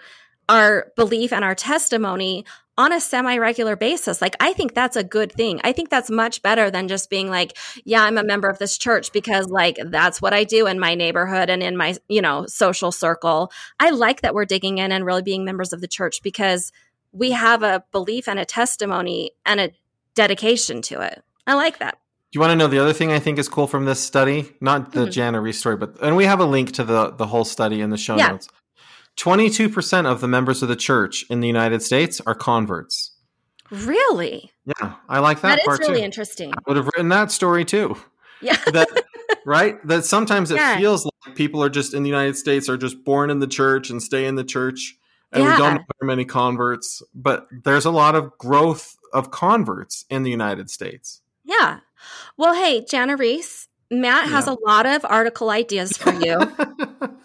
our belief and our testimony on a semi regular basis. Like, I think that's a good thing. I think that's much better than just being like, yeah, I'm a member of this church because, like, that's what I do in my neighborhood and in my, you know, social circle. I like that we're digging in and really being members of the church because we have a belief and a testimony and a dedication to it. I like that. Do you want to know the other thing I think is cool from this study? Not the Mhm. Jana Riess story, but and we have a link to the the whole study in the show Yeah. notes. Twenty two percent of the members of the church in the United States are converts. Really? Yeah, I like that, that is part really too. interesting. I would have written that story too. Yeah. That right? That sometimes it Yeah. feels like people are just in the United States are just born in the church and stay in the church, and we don't have many converts. But there's a lot of growth of converts in the United States. Yeah. Well, hey, Jana Riess, Matt has Yeah. a lot of article ideas for you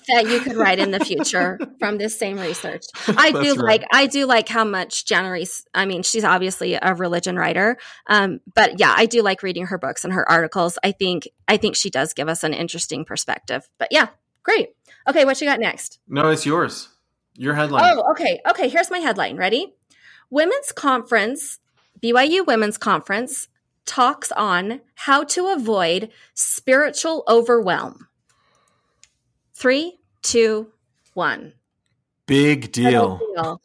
that you could write in the future from this same research. I do right. like I do like how much Jana I mean, she's obviously a religion writer. Um, but yeah, I do like reading her books and her articles. I think I think she does give us an interesting perspective. But yeah, great. Okay, what you got next? No, it's yours. Your headline. Oh, okay. Okay, here's my headline. Ready? Women's Conference, BYU Women's Conference talks on how to avoid spiritual overwhelm. Three, two, one. Big deal. deal.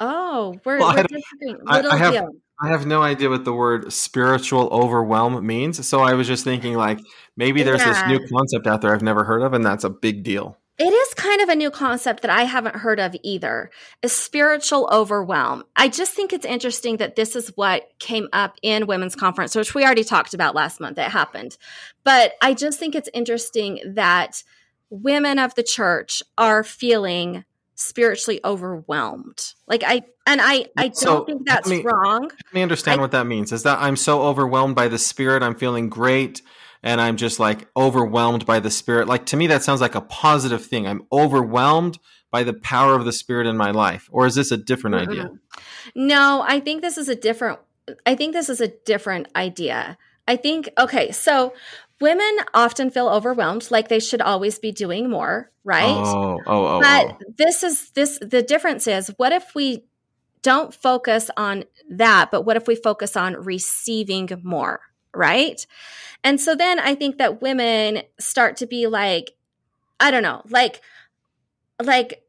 Oh, we're, Well, we're. I- Little I have- deal. I have no idea what the word spiritual overwhelm means. So I was just thinking, like, maybe there's this new concept out there I've never heard of, and that's a big deal. It is kind of a new concept that I haven't heard of either. Is spiritual overwhelm. I just think it's interesting that this is what came up in women's conference, which we already talked about last month. It happened. But I just think it's interesting that women of the church are feeling spiritually overwhelmed. Like I and I I don't So, think that's me- wrong. Let me understand I- what that means. Is that I'm so overwhelmed by the spirit, I'm feeling great, and I'm just like overwhelmed by the spirit. Like to me, that sounds like a positive thing. I'm overwhelmed by the power of the spirit in my life. Or is this a different idea? Mm-mm. No, I think this is a different I think this is a different idea. I think okay, so women often feel overwhelmed like they should always be doing more, right? Oh, oh, oh, oh. but oh. this is this the difference is what if we don't focus on that, but what if we focus on receiving more, right? And so then I think that women start to be like, I don't know, like, like,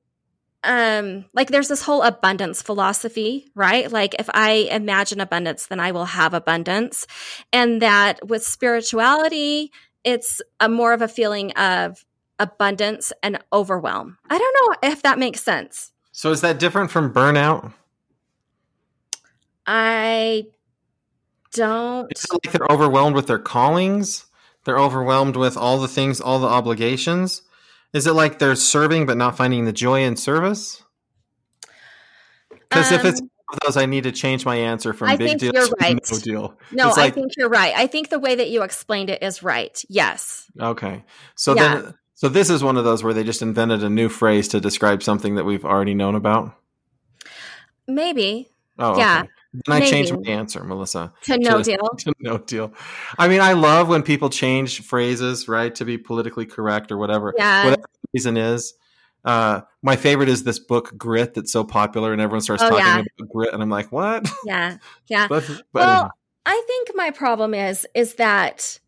um, like there's this whole abundance philosophy, right? Like if I imagine abundance, then I will have abundance. And that with spirituality, it's a more of a feeling of abundance and overwhelm. I don't know if that makes sense. So is that different from burnout? I don't. It's like they're overwhelmed with their callings. They're overwhelmed with all the things, all the obligations. Is it like they're serving but not finding the joy in service? Because if it's Um, one of those, I need to change my answer from I big think deal you're to right. no deal. No, It's I like- think you're right. I think the way that you explained it is right. Yes. Okay, so Yeah. then, so this is one of those where they just invented a new phrase to describe something that we've already known about. Maybe Oh, Yeah, okay. Then I changed my answer, Melissa. to no To- deal. to no deal. I mean, I love when people change phrases, right, to be politically correct or whatever. Yeah. Whatever the reason is. Uh, my favorite is this book, Grit, that's so popular, and everyone starts Oh, talking yeah. about grit, and I'm like, what? Yeah. Yeah. but, but well, anyway. I think my problem is is that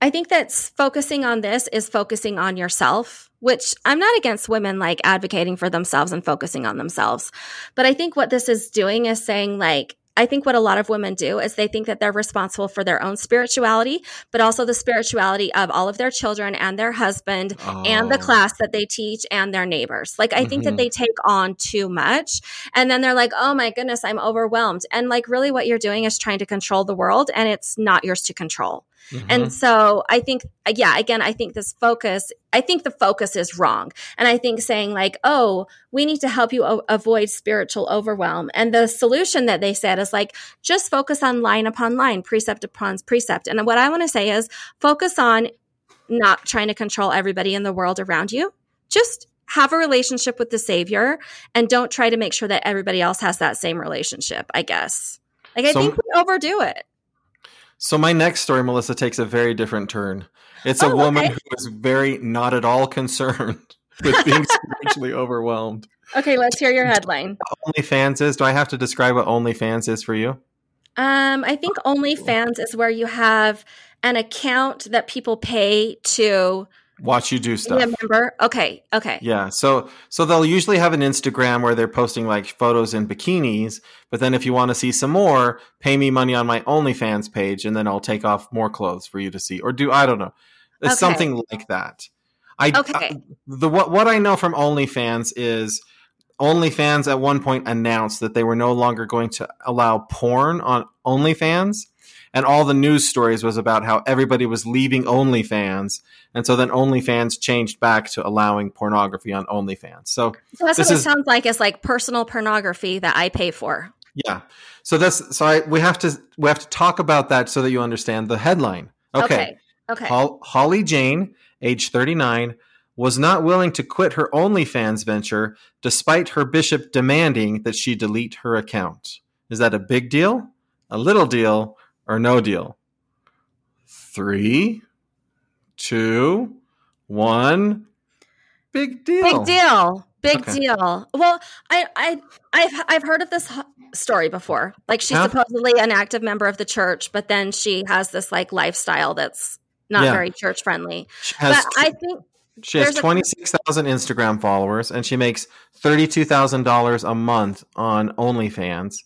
I think that focusing on this is focusing on yourself, which I'm not against women like advocating for themselves and focusing on themselves. But I think what this is doing is saying like I think what a lot of women do is they think that they're responsible for their own spirituality, but also the spirituality of all of their children and their husband and the Oh. class that they teach and their neighbors. Like, I think Mhm. that they take on too much. And then they're like, oh my goodness, I'm overwhelmed. And like, really, what you're doing is trying to control the world and it's not yours to control. Mhm. And so I think, yeah, again, I think this focus, I think the focus is wrong. And I think saying, like, oh, we need to help you o- avoid spiritual overwhelm. And the solution that they said is like, just focus on line upon line, precept upon precept. And what I want to say is focus on not trying to control everybody in the world around you. just have a relationship with the Savior and don't try to make sure that everybody else has that same relationship, I guess. Like, I so, think we overdo it. So, my next story, Melissa, takes a very different turn. It's a oh, woman okay. who is very not at all concerned with being spiritually overwhelmed. Okay, let's hear your headline. OnlyFans is. Do I have to describe what OnlyFans is for you? Um, I think OnlyFans is where you have an account that people pay to watch you do stuff. Remember? Okay. Okay. Yeah. So so they'll usually have an Instagram where they're posting like photos in bikinis, but then if you want to see some more, pay me money on my OnlyFans page, and then I'll take off more clothes for you to see, or do I don't know. It's okay. something like that. I okay. I, the what what I know from OnlyFans is OnlyFans at one point announced that they were no longer going to allow porn on OnlyFans and all the news stories was about how everybody was leaving OnlyFans, and so then OnlyFans changed back to allowing pornography on OnlyFans. So, so that's what is, it sounds like. It's like personal pornography that I pay for. Yeah. So that's so I, we have to we have to talk about that so that you understand the headline. Okay. Okay. okay. Holly Jane, age thirty nine, was not willing to quit her OnlyFans venture despite her bishop demanding that she delete her account. Is that a big deal, a little deal, or no deal? Three, two, one. Big deal. Big deal. Big okay. deal. Well, I, I, I've, I've heard of this story before. Like she's supposedly an active member of the church, but then she has this like lifestyle that's not yeah. very church friendly. But I think she has twenty six thousand Instagram followers, and she makes thirty two thousand dollars a month on OnlyFans,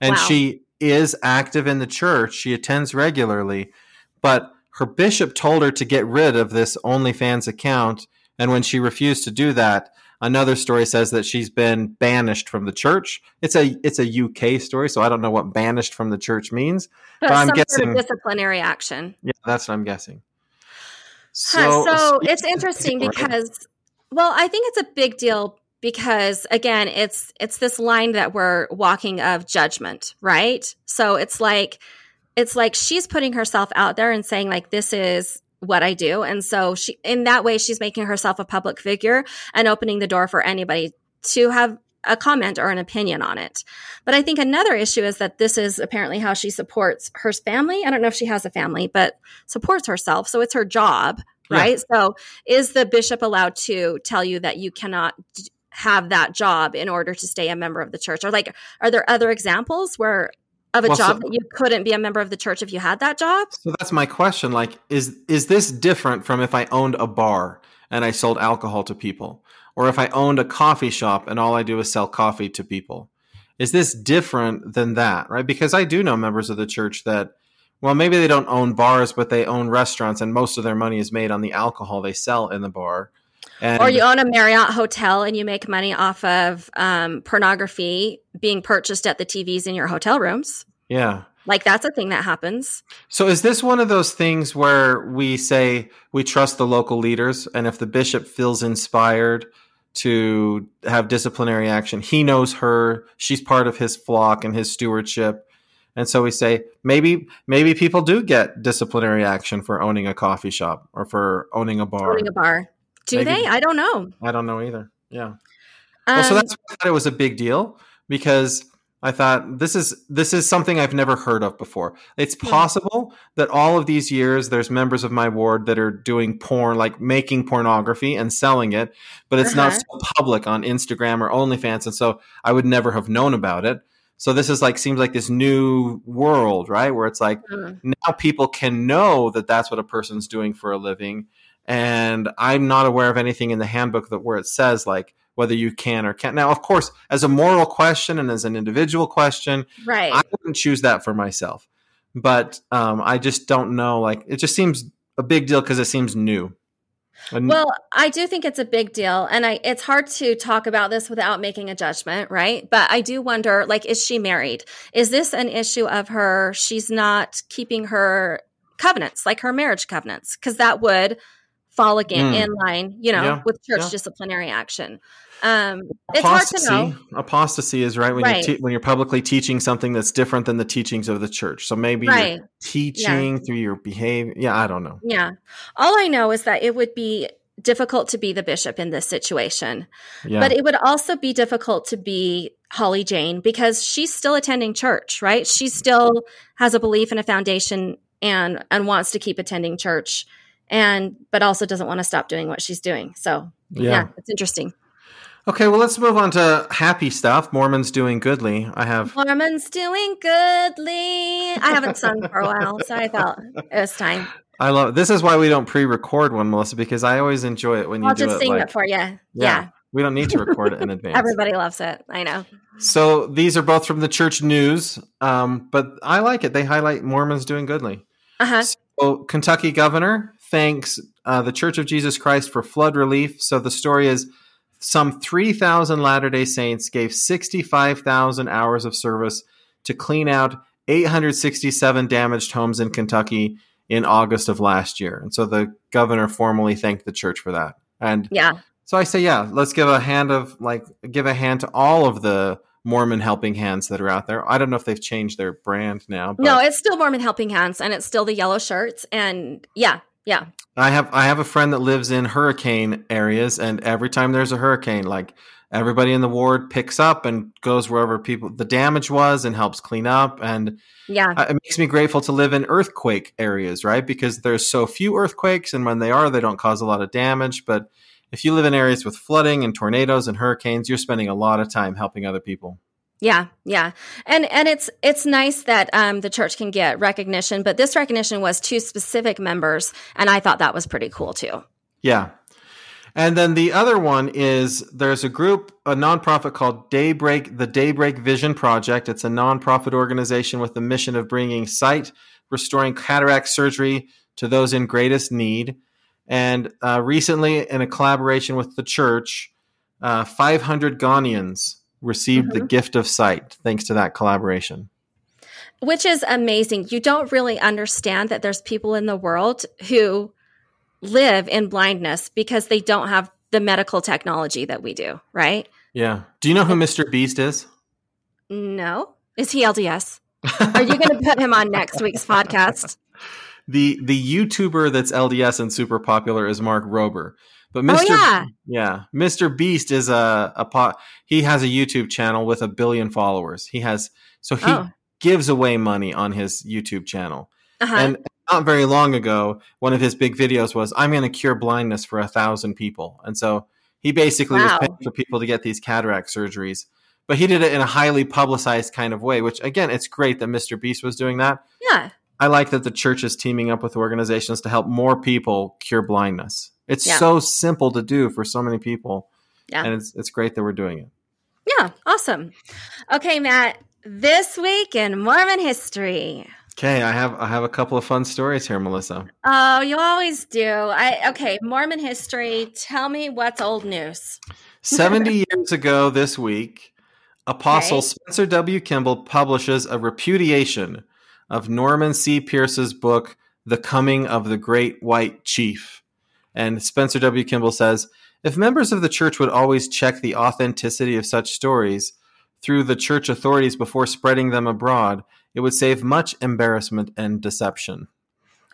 and wow. she is active in the church. She attends regularly, but her bishop told her to get rid of this OnlyFans account. And when she refused to do that, another story says that she's been banished from the church. It's a it's a UK story, so I don't know what banished from the church means. But, but I'm guessing sort of disciplinary action. Yeah, that's what I'm guessing. So, huh, so it's interesting because, well, I think it's a big deal because again it's it's this line that we're walking of judgment right so it's like it's like she's putting herself out there and saying like this is what I do and so she in that way she's making herself a public figure and opening the door for anybody to have a comment or an opinion on it. But I think another issue is that this is apparently how she supports her family. I don't know if she has a family, but supports herself. So it's her job, right? Yeah. So is the bishop allowed to tell you that you cannot have that job in order to stay a member of the church? Or like, are there other examples where of a well, job so, that you couldn't be a member of the church if you had that job? So that's my question. Like, is is this different from if I owned a bar and I sold alcohol to people, or if I owned a coffee shop and all I do is sell coffee to people? Is this different than that? Right? Because I do know members of the church that. Well, maybe they don't own bars, but they own restaurants, and most of their money is made on the alcohol they sell in the bar. And or you own a Marriott hotel and you make money off of um, pornography being purchased at the TVs in your hotel rooms. Yeah. Like that's a thing that happens. So is this one of those things where we say we trust the local leaders and if the bishop feels inspired to have disciplinary action, he knows her, she's part of his flock and his stewardship. And so we say maybe maybe people do get disciplinary action for owning a coffee shop or for owning a bar. Owning a bar. Do Maybe. they? I don't know. I don't know either. Yeah. Um, well, so that's why I thought it was a big deal because I thought this is this is something I've never heard of before. It's possible that all of these years there's members of my ward that are doing porn, like making pornography and selling it, but it's uh-huh. not so public on Instagram or OnlyFans, and so I would never have known about it. So this is like seems like this new world, right? Where it's like uh-huh. now people can know that that's what a person's doing for a living, and I'm not aware of anything in the handbook that where it says like whether you can or can't. Now, of course, as a moral question and as an individual question, right, I wouldn't choose that for myself. But um, I just don't know. Like, it just seems a big deal because it seems new. And well, I do think it's a big deal, and I it's hard to talk about this without making a judgment, right? But I do wonder, like, is she married? Is this an issue of her? She's not keeping her covenants, like her marriage covenants, because that would fall again mm. in line, you know, yeah. with church yeah. disciplinary action. Um, it's apostasy, hard to know. Apostasy is right when right. you te- when you're publicly teaching something that's different than the teachings of the church. So maybe right. you're teaching yeah. through your behavior. Yeah, I don't know. Yeah, all I know is that it would be difficult to be the bishop in this situation. Yeah. But it would also be difficult to be Holly Jane because she's still attending church, right? She still has a belief and a foundation and and wants to keep attending church and but also doesn't want to stop doing what she's doing. So, yeah, Yeah. it's interesting. Okay, well, let's move on to happy stuff. Mormons doing goodly. I have. Mormons doing goodly. I haven't sung for a while, so I felt it was time. I love. This is why we don't pre-record one, Melissa, because I always enjoy it when you I'll do just it. sing like, it for you. Yeah. we don't need to record it in advance. Everybody loves it. I know. So these are both from the church news, um, but I like it. They highlight Mormons doing goodly. Uh huh. So Kentucky governor thanks uh, the Church of Jesus Christ for flood relief. So the story is some 3,000 Latter day Saints gave 65,000 hours of service to clean out 867 damaged homes in Kentucky in August of last year. And so the governor formally thanked the church for that. And Yeah. so I say, yeah, let's give a hand of like give a hand to all of the Mormon helping hands that are out there. I don't know if they've changed their brand now. But No, it's still Mormon Helping Hands, and it's still the yellow shirts. And yeah, yeah, I have I have a friend that lives in hurricane areas, and every time there's a hurricane, like everybody in the ward picks up and goes wherever people the damage was and helps clean up. And yeah, uh, it makes me grateful to live in earthquake areas, right? Because there's so few earthquakes, and when they are, they don't cause a lot of damage. But if you live in areas with flooding and tornadoes and hurricanes, you're spending a lot of time helping other people. Yeah, yeah. And and it's it's nice that um, the church can get recognition, but this recognition was to specific members, and I thought that was pretty cool too. Yeah. And then the other one is there's a group, a nonprofit called Daybreak, the Daybreak Vision Project. It's a nonprofit organization with the mission of bringing sight, restoring cataract surgery to those in greatest need. And uh, recently, in a collaboration with the church, uh, 500 Ghanaians received the mm-hmm. gift of sight thanks to that collaboration. Which is amazing. You don't really understand that there's people in the world who live in blindness because they don't have the medical technology that we do, right? Yeah. Do you know who Mr. Beast is? No. Is he LDS? Are you going to put him on next week's podcast? the the YouTuber that's LDS and super popular is Mark Rober. But Mr. Oh, yeah. yeah, Mr. Beast is a a pot. He has a YouTube channel with a billion followers. He has so he Oh. gives away money on his YouTube channel. Uh-huh. And not very long ago, one of his big videos was, "I'm going to cure blindness for a thousand people." And so he basically Wow. was paying for people to get these cataract surgeries. But he did it in a highly publicized kind of way, which again, it's great that Mr. Beast was doing that. yeah. I like that the church is teaming up with organizations to help more people cure blindness. It's Yeah. so simple to do for so many people. Yeah. And it's it's great that we're doing it. Yeah. Awesome. Okay, Matt. This week in Mormon history. Okay, I have I have a couple of fun stories here, Melissa. Oh, you always do. I okay, Mormon history. Tell me what's old news. 70 years ago this week, Apostle Okay. Spencer W. Kimball publishes a repudiation of Norman C. Pierce's book, The Coming of the Great White Chief. And Spencer W. Kimball says if members of the church would always check the authenticity of such stories through the church authorities before spreading them abroad, it would save much embarrassment and deception.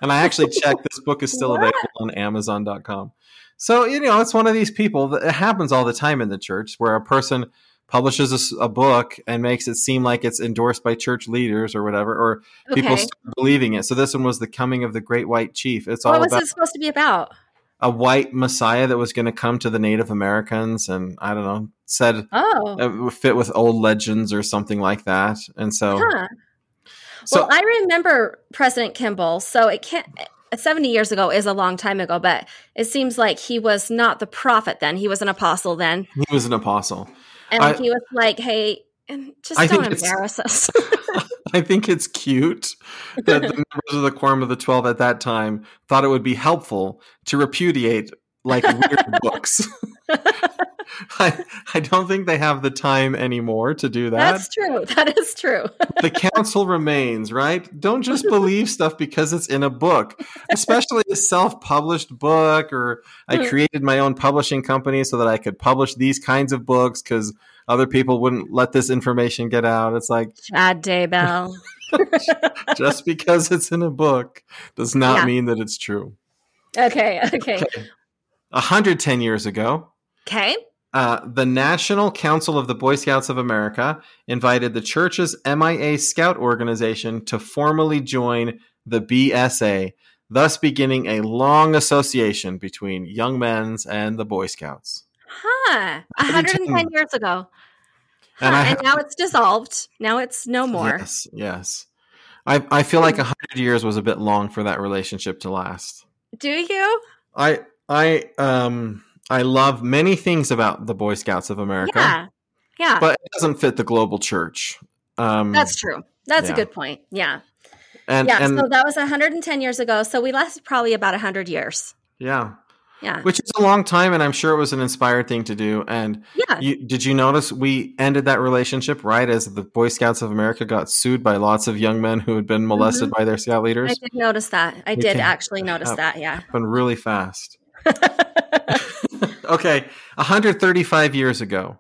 And I actually checked, this book is still available on Amazon.com. So, you know, it's one of these people that it happens all the time in the church where a person publishes a book and makes it seem like it's endorsed by church leaders or whatever, or people Okay. start believing it. So, this one was the coming of the great white chief. It's all What was about it supposed to be about? a white messiah that was going to come to the Native Americans and I don't know, said Oh. it would fit with old legends or something like that. And so, Huh. so well, I remember President Kimball. So it can't. Eh, 70 years ago is a long time ago, but it seems like he was not the prophet then. He was an apostle then. he was an apostle. And I- he was like, hey, just I don't embarrass us. I think it's cute that the members of the Quorum of the Twelve at that time thought it would be helpful to repudiate like weird books. I, I don't think they have the time anymore to do that. That's true. That is true. the counsel remains, right? Don't just believe stuff because it's in a book, especially a self published book, or I hmm. created my own publishing company so that I could publish these kinds of books because other people wouldn't let this information get out. It's like, Chad Daybell. just because it's in a book does not Yeah. mean that it's true. Okay. Okay. 110 years ago, Okay. uh, the National Council of the Boy Scouts of America invited the church's MIA Scout organization to formally join the BSA, thus beginning a long association between young men's and the Boy Scouts. Huh. 110 110 years ago. Huh, And I and now it's dissolved. Now it's no more. Yes, yes. I, I feel like 100 years was a bit long for that relationship to last. Do you? I I um I love many things about the Boy Scouts of America, Yeah. Yeah. but it doesn't fit the global church. Um, That's true. That's yeah. a good point. Yeah. and yeah. and so that was 110 years ago. So we lasted probably about 100 years. yeah, Yeah. which is a long time, and I'm sure it was an inspired thing to do. And Yeah. you, did you notice we ended that relationship right as the Boy Scouts of America got sued by lots of young men who had been molested by their scout Mm-hmm. I leaders? did notice that. I We did actually notice that. Yeah. Happened really fast. okay, 135 years ago.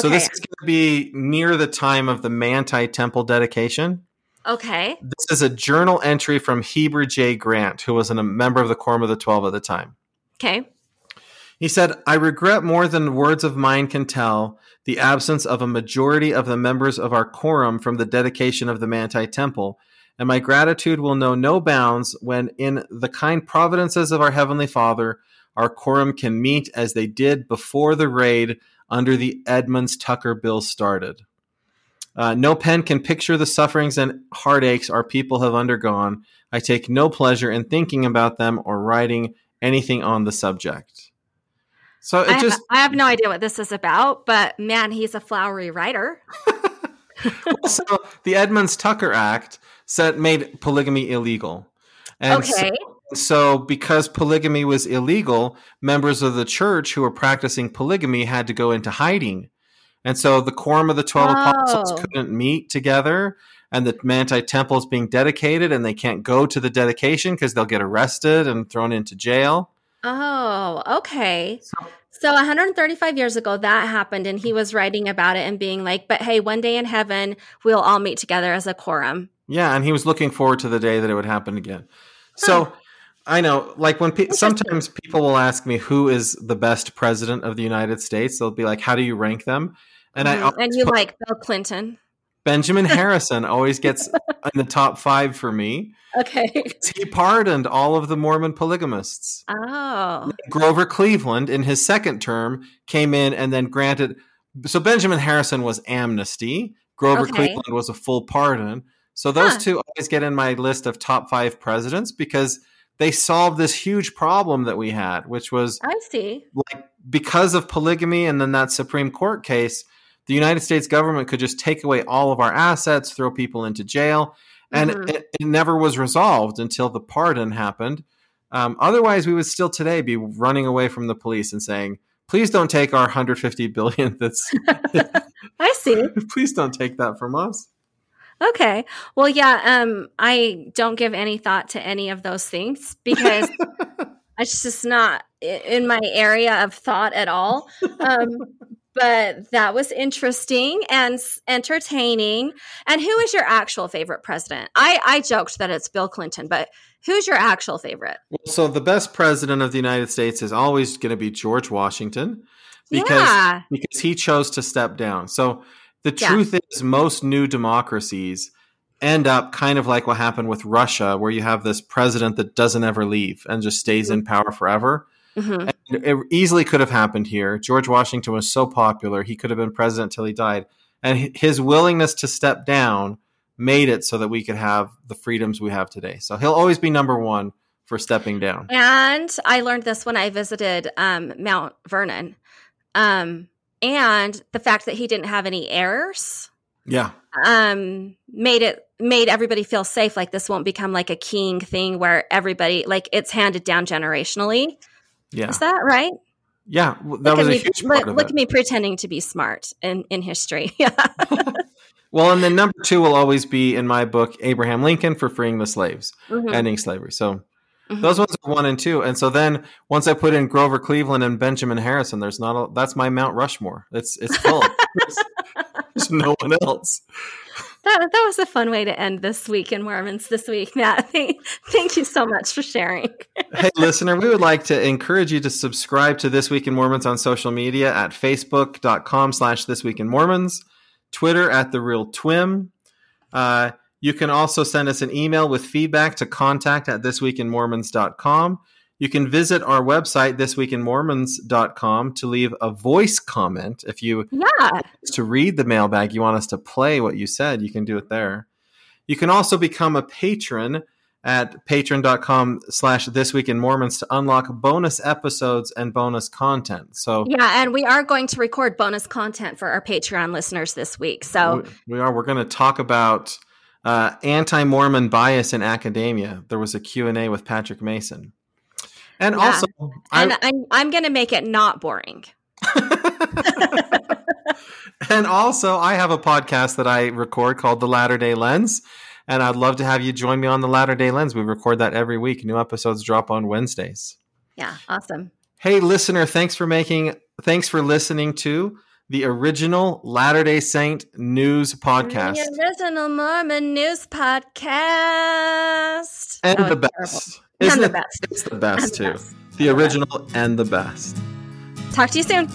So this is going to be near the time of the Manti Temple dedication. Okay. This is a journal entry from Heber J. Grant, who was a member of the Quorum of the Twelve at the time. Okay. He said, I regret more than words of mine can tell the absence of a majority of the members of our quorum from the dedication of the Manti Temple, and my gratitude will know no bounds when, in the kind providences of our Heavenly Father, our quorum can meet as they did before the raid under the Edmunds Tucker bill started. Uh, no pen can picture the sufferings and heartaches our people have undergone. I take no pleasure in thinking about them or writing anything on the subject. So it I, just I have no idea what this is about, but man, he's a flowery writer. so the Edmunds Tucker Act said made polygamy illegal. And okay. so, because polygamy was illegal, members of the church who were practicing polygamy had to go into hiding. And so the quorum of the 12 apostles Oh. couldn't meet together, and the Manti Temple is being dedicated, and they can't go to the dedication because they'll get arrested and thrown into jail. Oh, okay. So- So 135 years ago, that happened, and he was writing about it and being like, "But hey, one day in heaven, we'll all meet together as a quorum." Yeah, and he was looking forward to the day that it would happen again. So I know, like when pe- sometimes people will ask me who is the best president of the United States, they'll be like, "How do you rank them?" And I Mhm. always and you like Bill Clinton. Benjamin Harrison always gets in the top five for me. Okay. He pardoned all of the Mormon polygamists. Oh. Grover Cleveland, in his second term, came in and then granted. So Benjamin Harrison was amnesty. Grover Okay. Cleveland was a full pardon. So those Huh. two always get in my list of top five presidents because they solved this huge problem that we had, which was I see. like because of polygamy and then that Supreme Court case, the United States government could just take away all of our assets, throw people into jail, and Mhm. it, it never was resolved until the pardon happened. Um, otherwise, we would still today be running away from the police and saying, "Please don't take our 150 billion. That's I see. please don't take that from us." Okay. Well, yeah, um I don't give any thought to any of those things because it's just not in my area of thought at all. Um but that was interesting and entertaining. And who is your actual favorite president? I I joked that it's Bill Clinton, but who's your actual favorite? So the best president of the United States is always going to be George Washington because yeah. because he chose to step down. So the Yeah. truth is, most new democracies end up kind of like what happened with Russia, where you have this president that doesn't ever leave and just stays in power forever. Mhm. And it easily could have happened here. George Washington was so popular; he could have been president till he died, and his willingness to step down made it so that we could have the freedoms we have today. So he'll always be number one for stepping down. And I learned this when I visited um, Mount Vernon. Um, and the fact that he didn't have any errors Yeah, um, made it made everybody feel safe. Like this won't become like a king thing where everybody like it's handed down generationally. yeah, Is that right? yeah. That look was at a me, huge look, part look it. at me pretending to be smart in in history. yeah Well, and then number two will always be in my book Abraham Lincoln for freeing the slaves, Mhm. ending slavery. So Mhm. those ones are one and two. And so then once I put in Grover Cleveland and Benjamin Harrison, there's not a, that's my Mount Rushmore. It's it's full. there's, there's no one else. that, that was a fun way to end this week in Mormons this week, Matt. Thank, thank you so much for sharing. hey, listener, we would like to encourage you to subscribe to This Week in Mormons on social media at facebook.com slash This Week in Mormons, Twitter at The Real Twim. Uh, you can also send us an email with feedback to contact at thisweekinmormons.com. You can visit our website, thisweekinmormons.com, to leave a voice comment. If you yeah. to read the mailbag, you want us to play what you said, you can do it there. You can also become a patron at patreon.com slash this week in mormons to unlock bonus episodes and bonus content so yeah and we are going to record bonus content for our patreon listeners this week so we, we are we're going to talk about uh, anti-mormon bias in academia there was a q&a with patrick mason and yeah. also, and I, I'm, I'm going to make it not boring. and also, I have a podcast that I record called The Latter Day Lens. And I'd love to have you join me on The Latter Day Lens. We record that every week. New episodes drop on Wednesdays. Yeah, awesome. Hey, listener, thanks for making, thanks for listening to the original Latter day Saint news podcast. The original Mormon news podcast. And oh, the best. Isn't and the best. It's the best, too. The, best. the original and the best. Talk to you soon.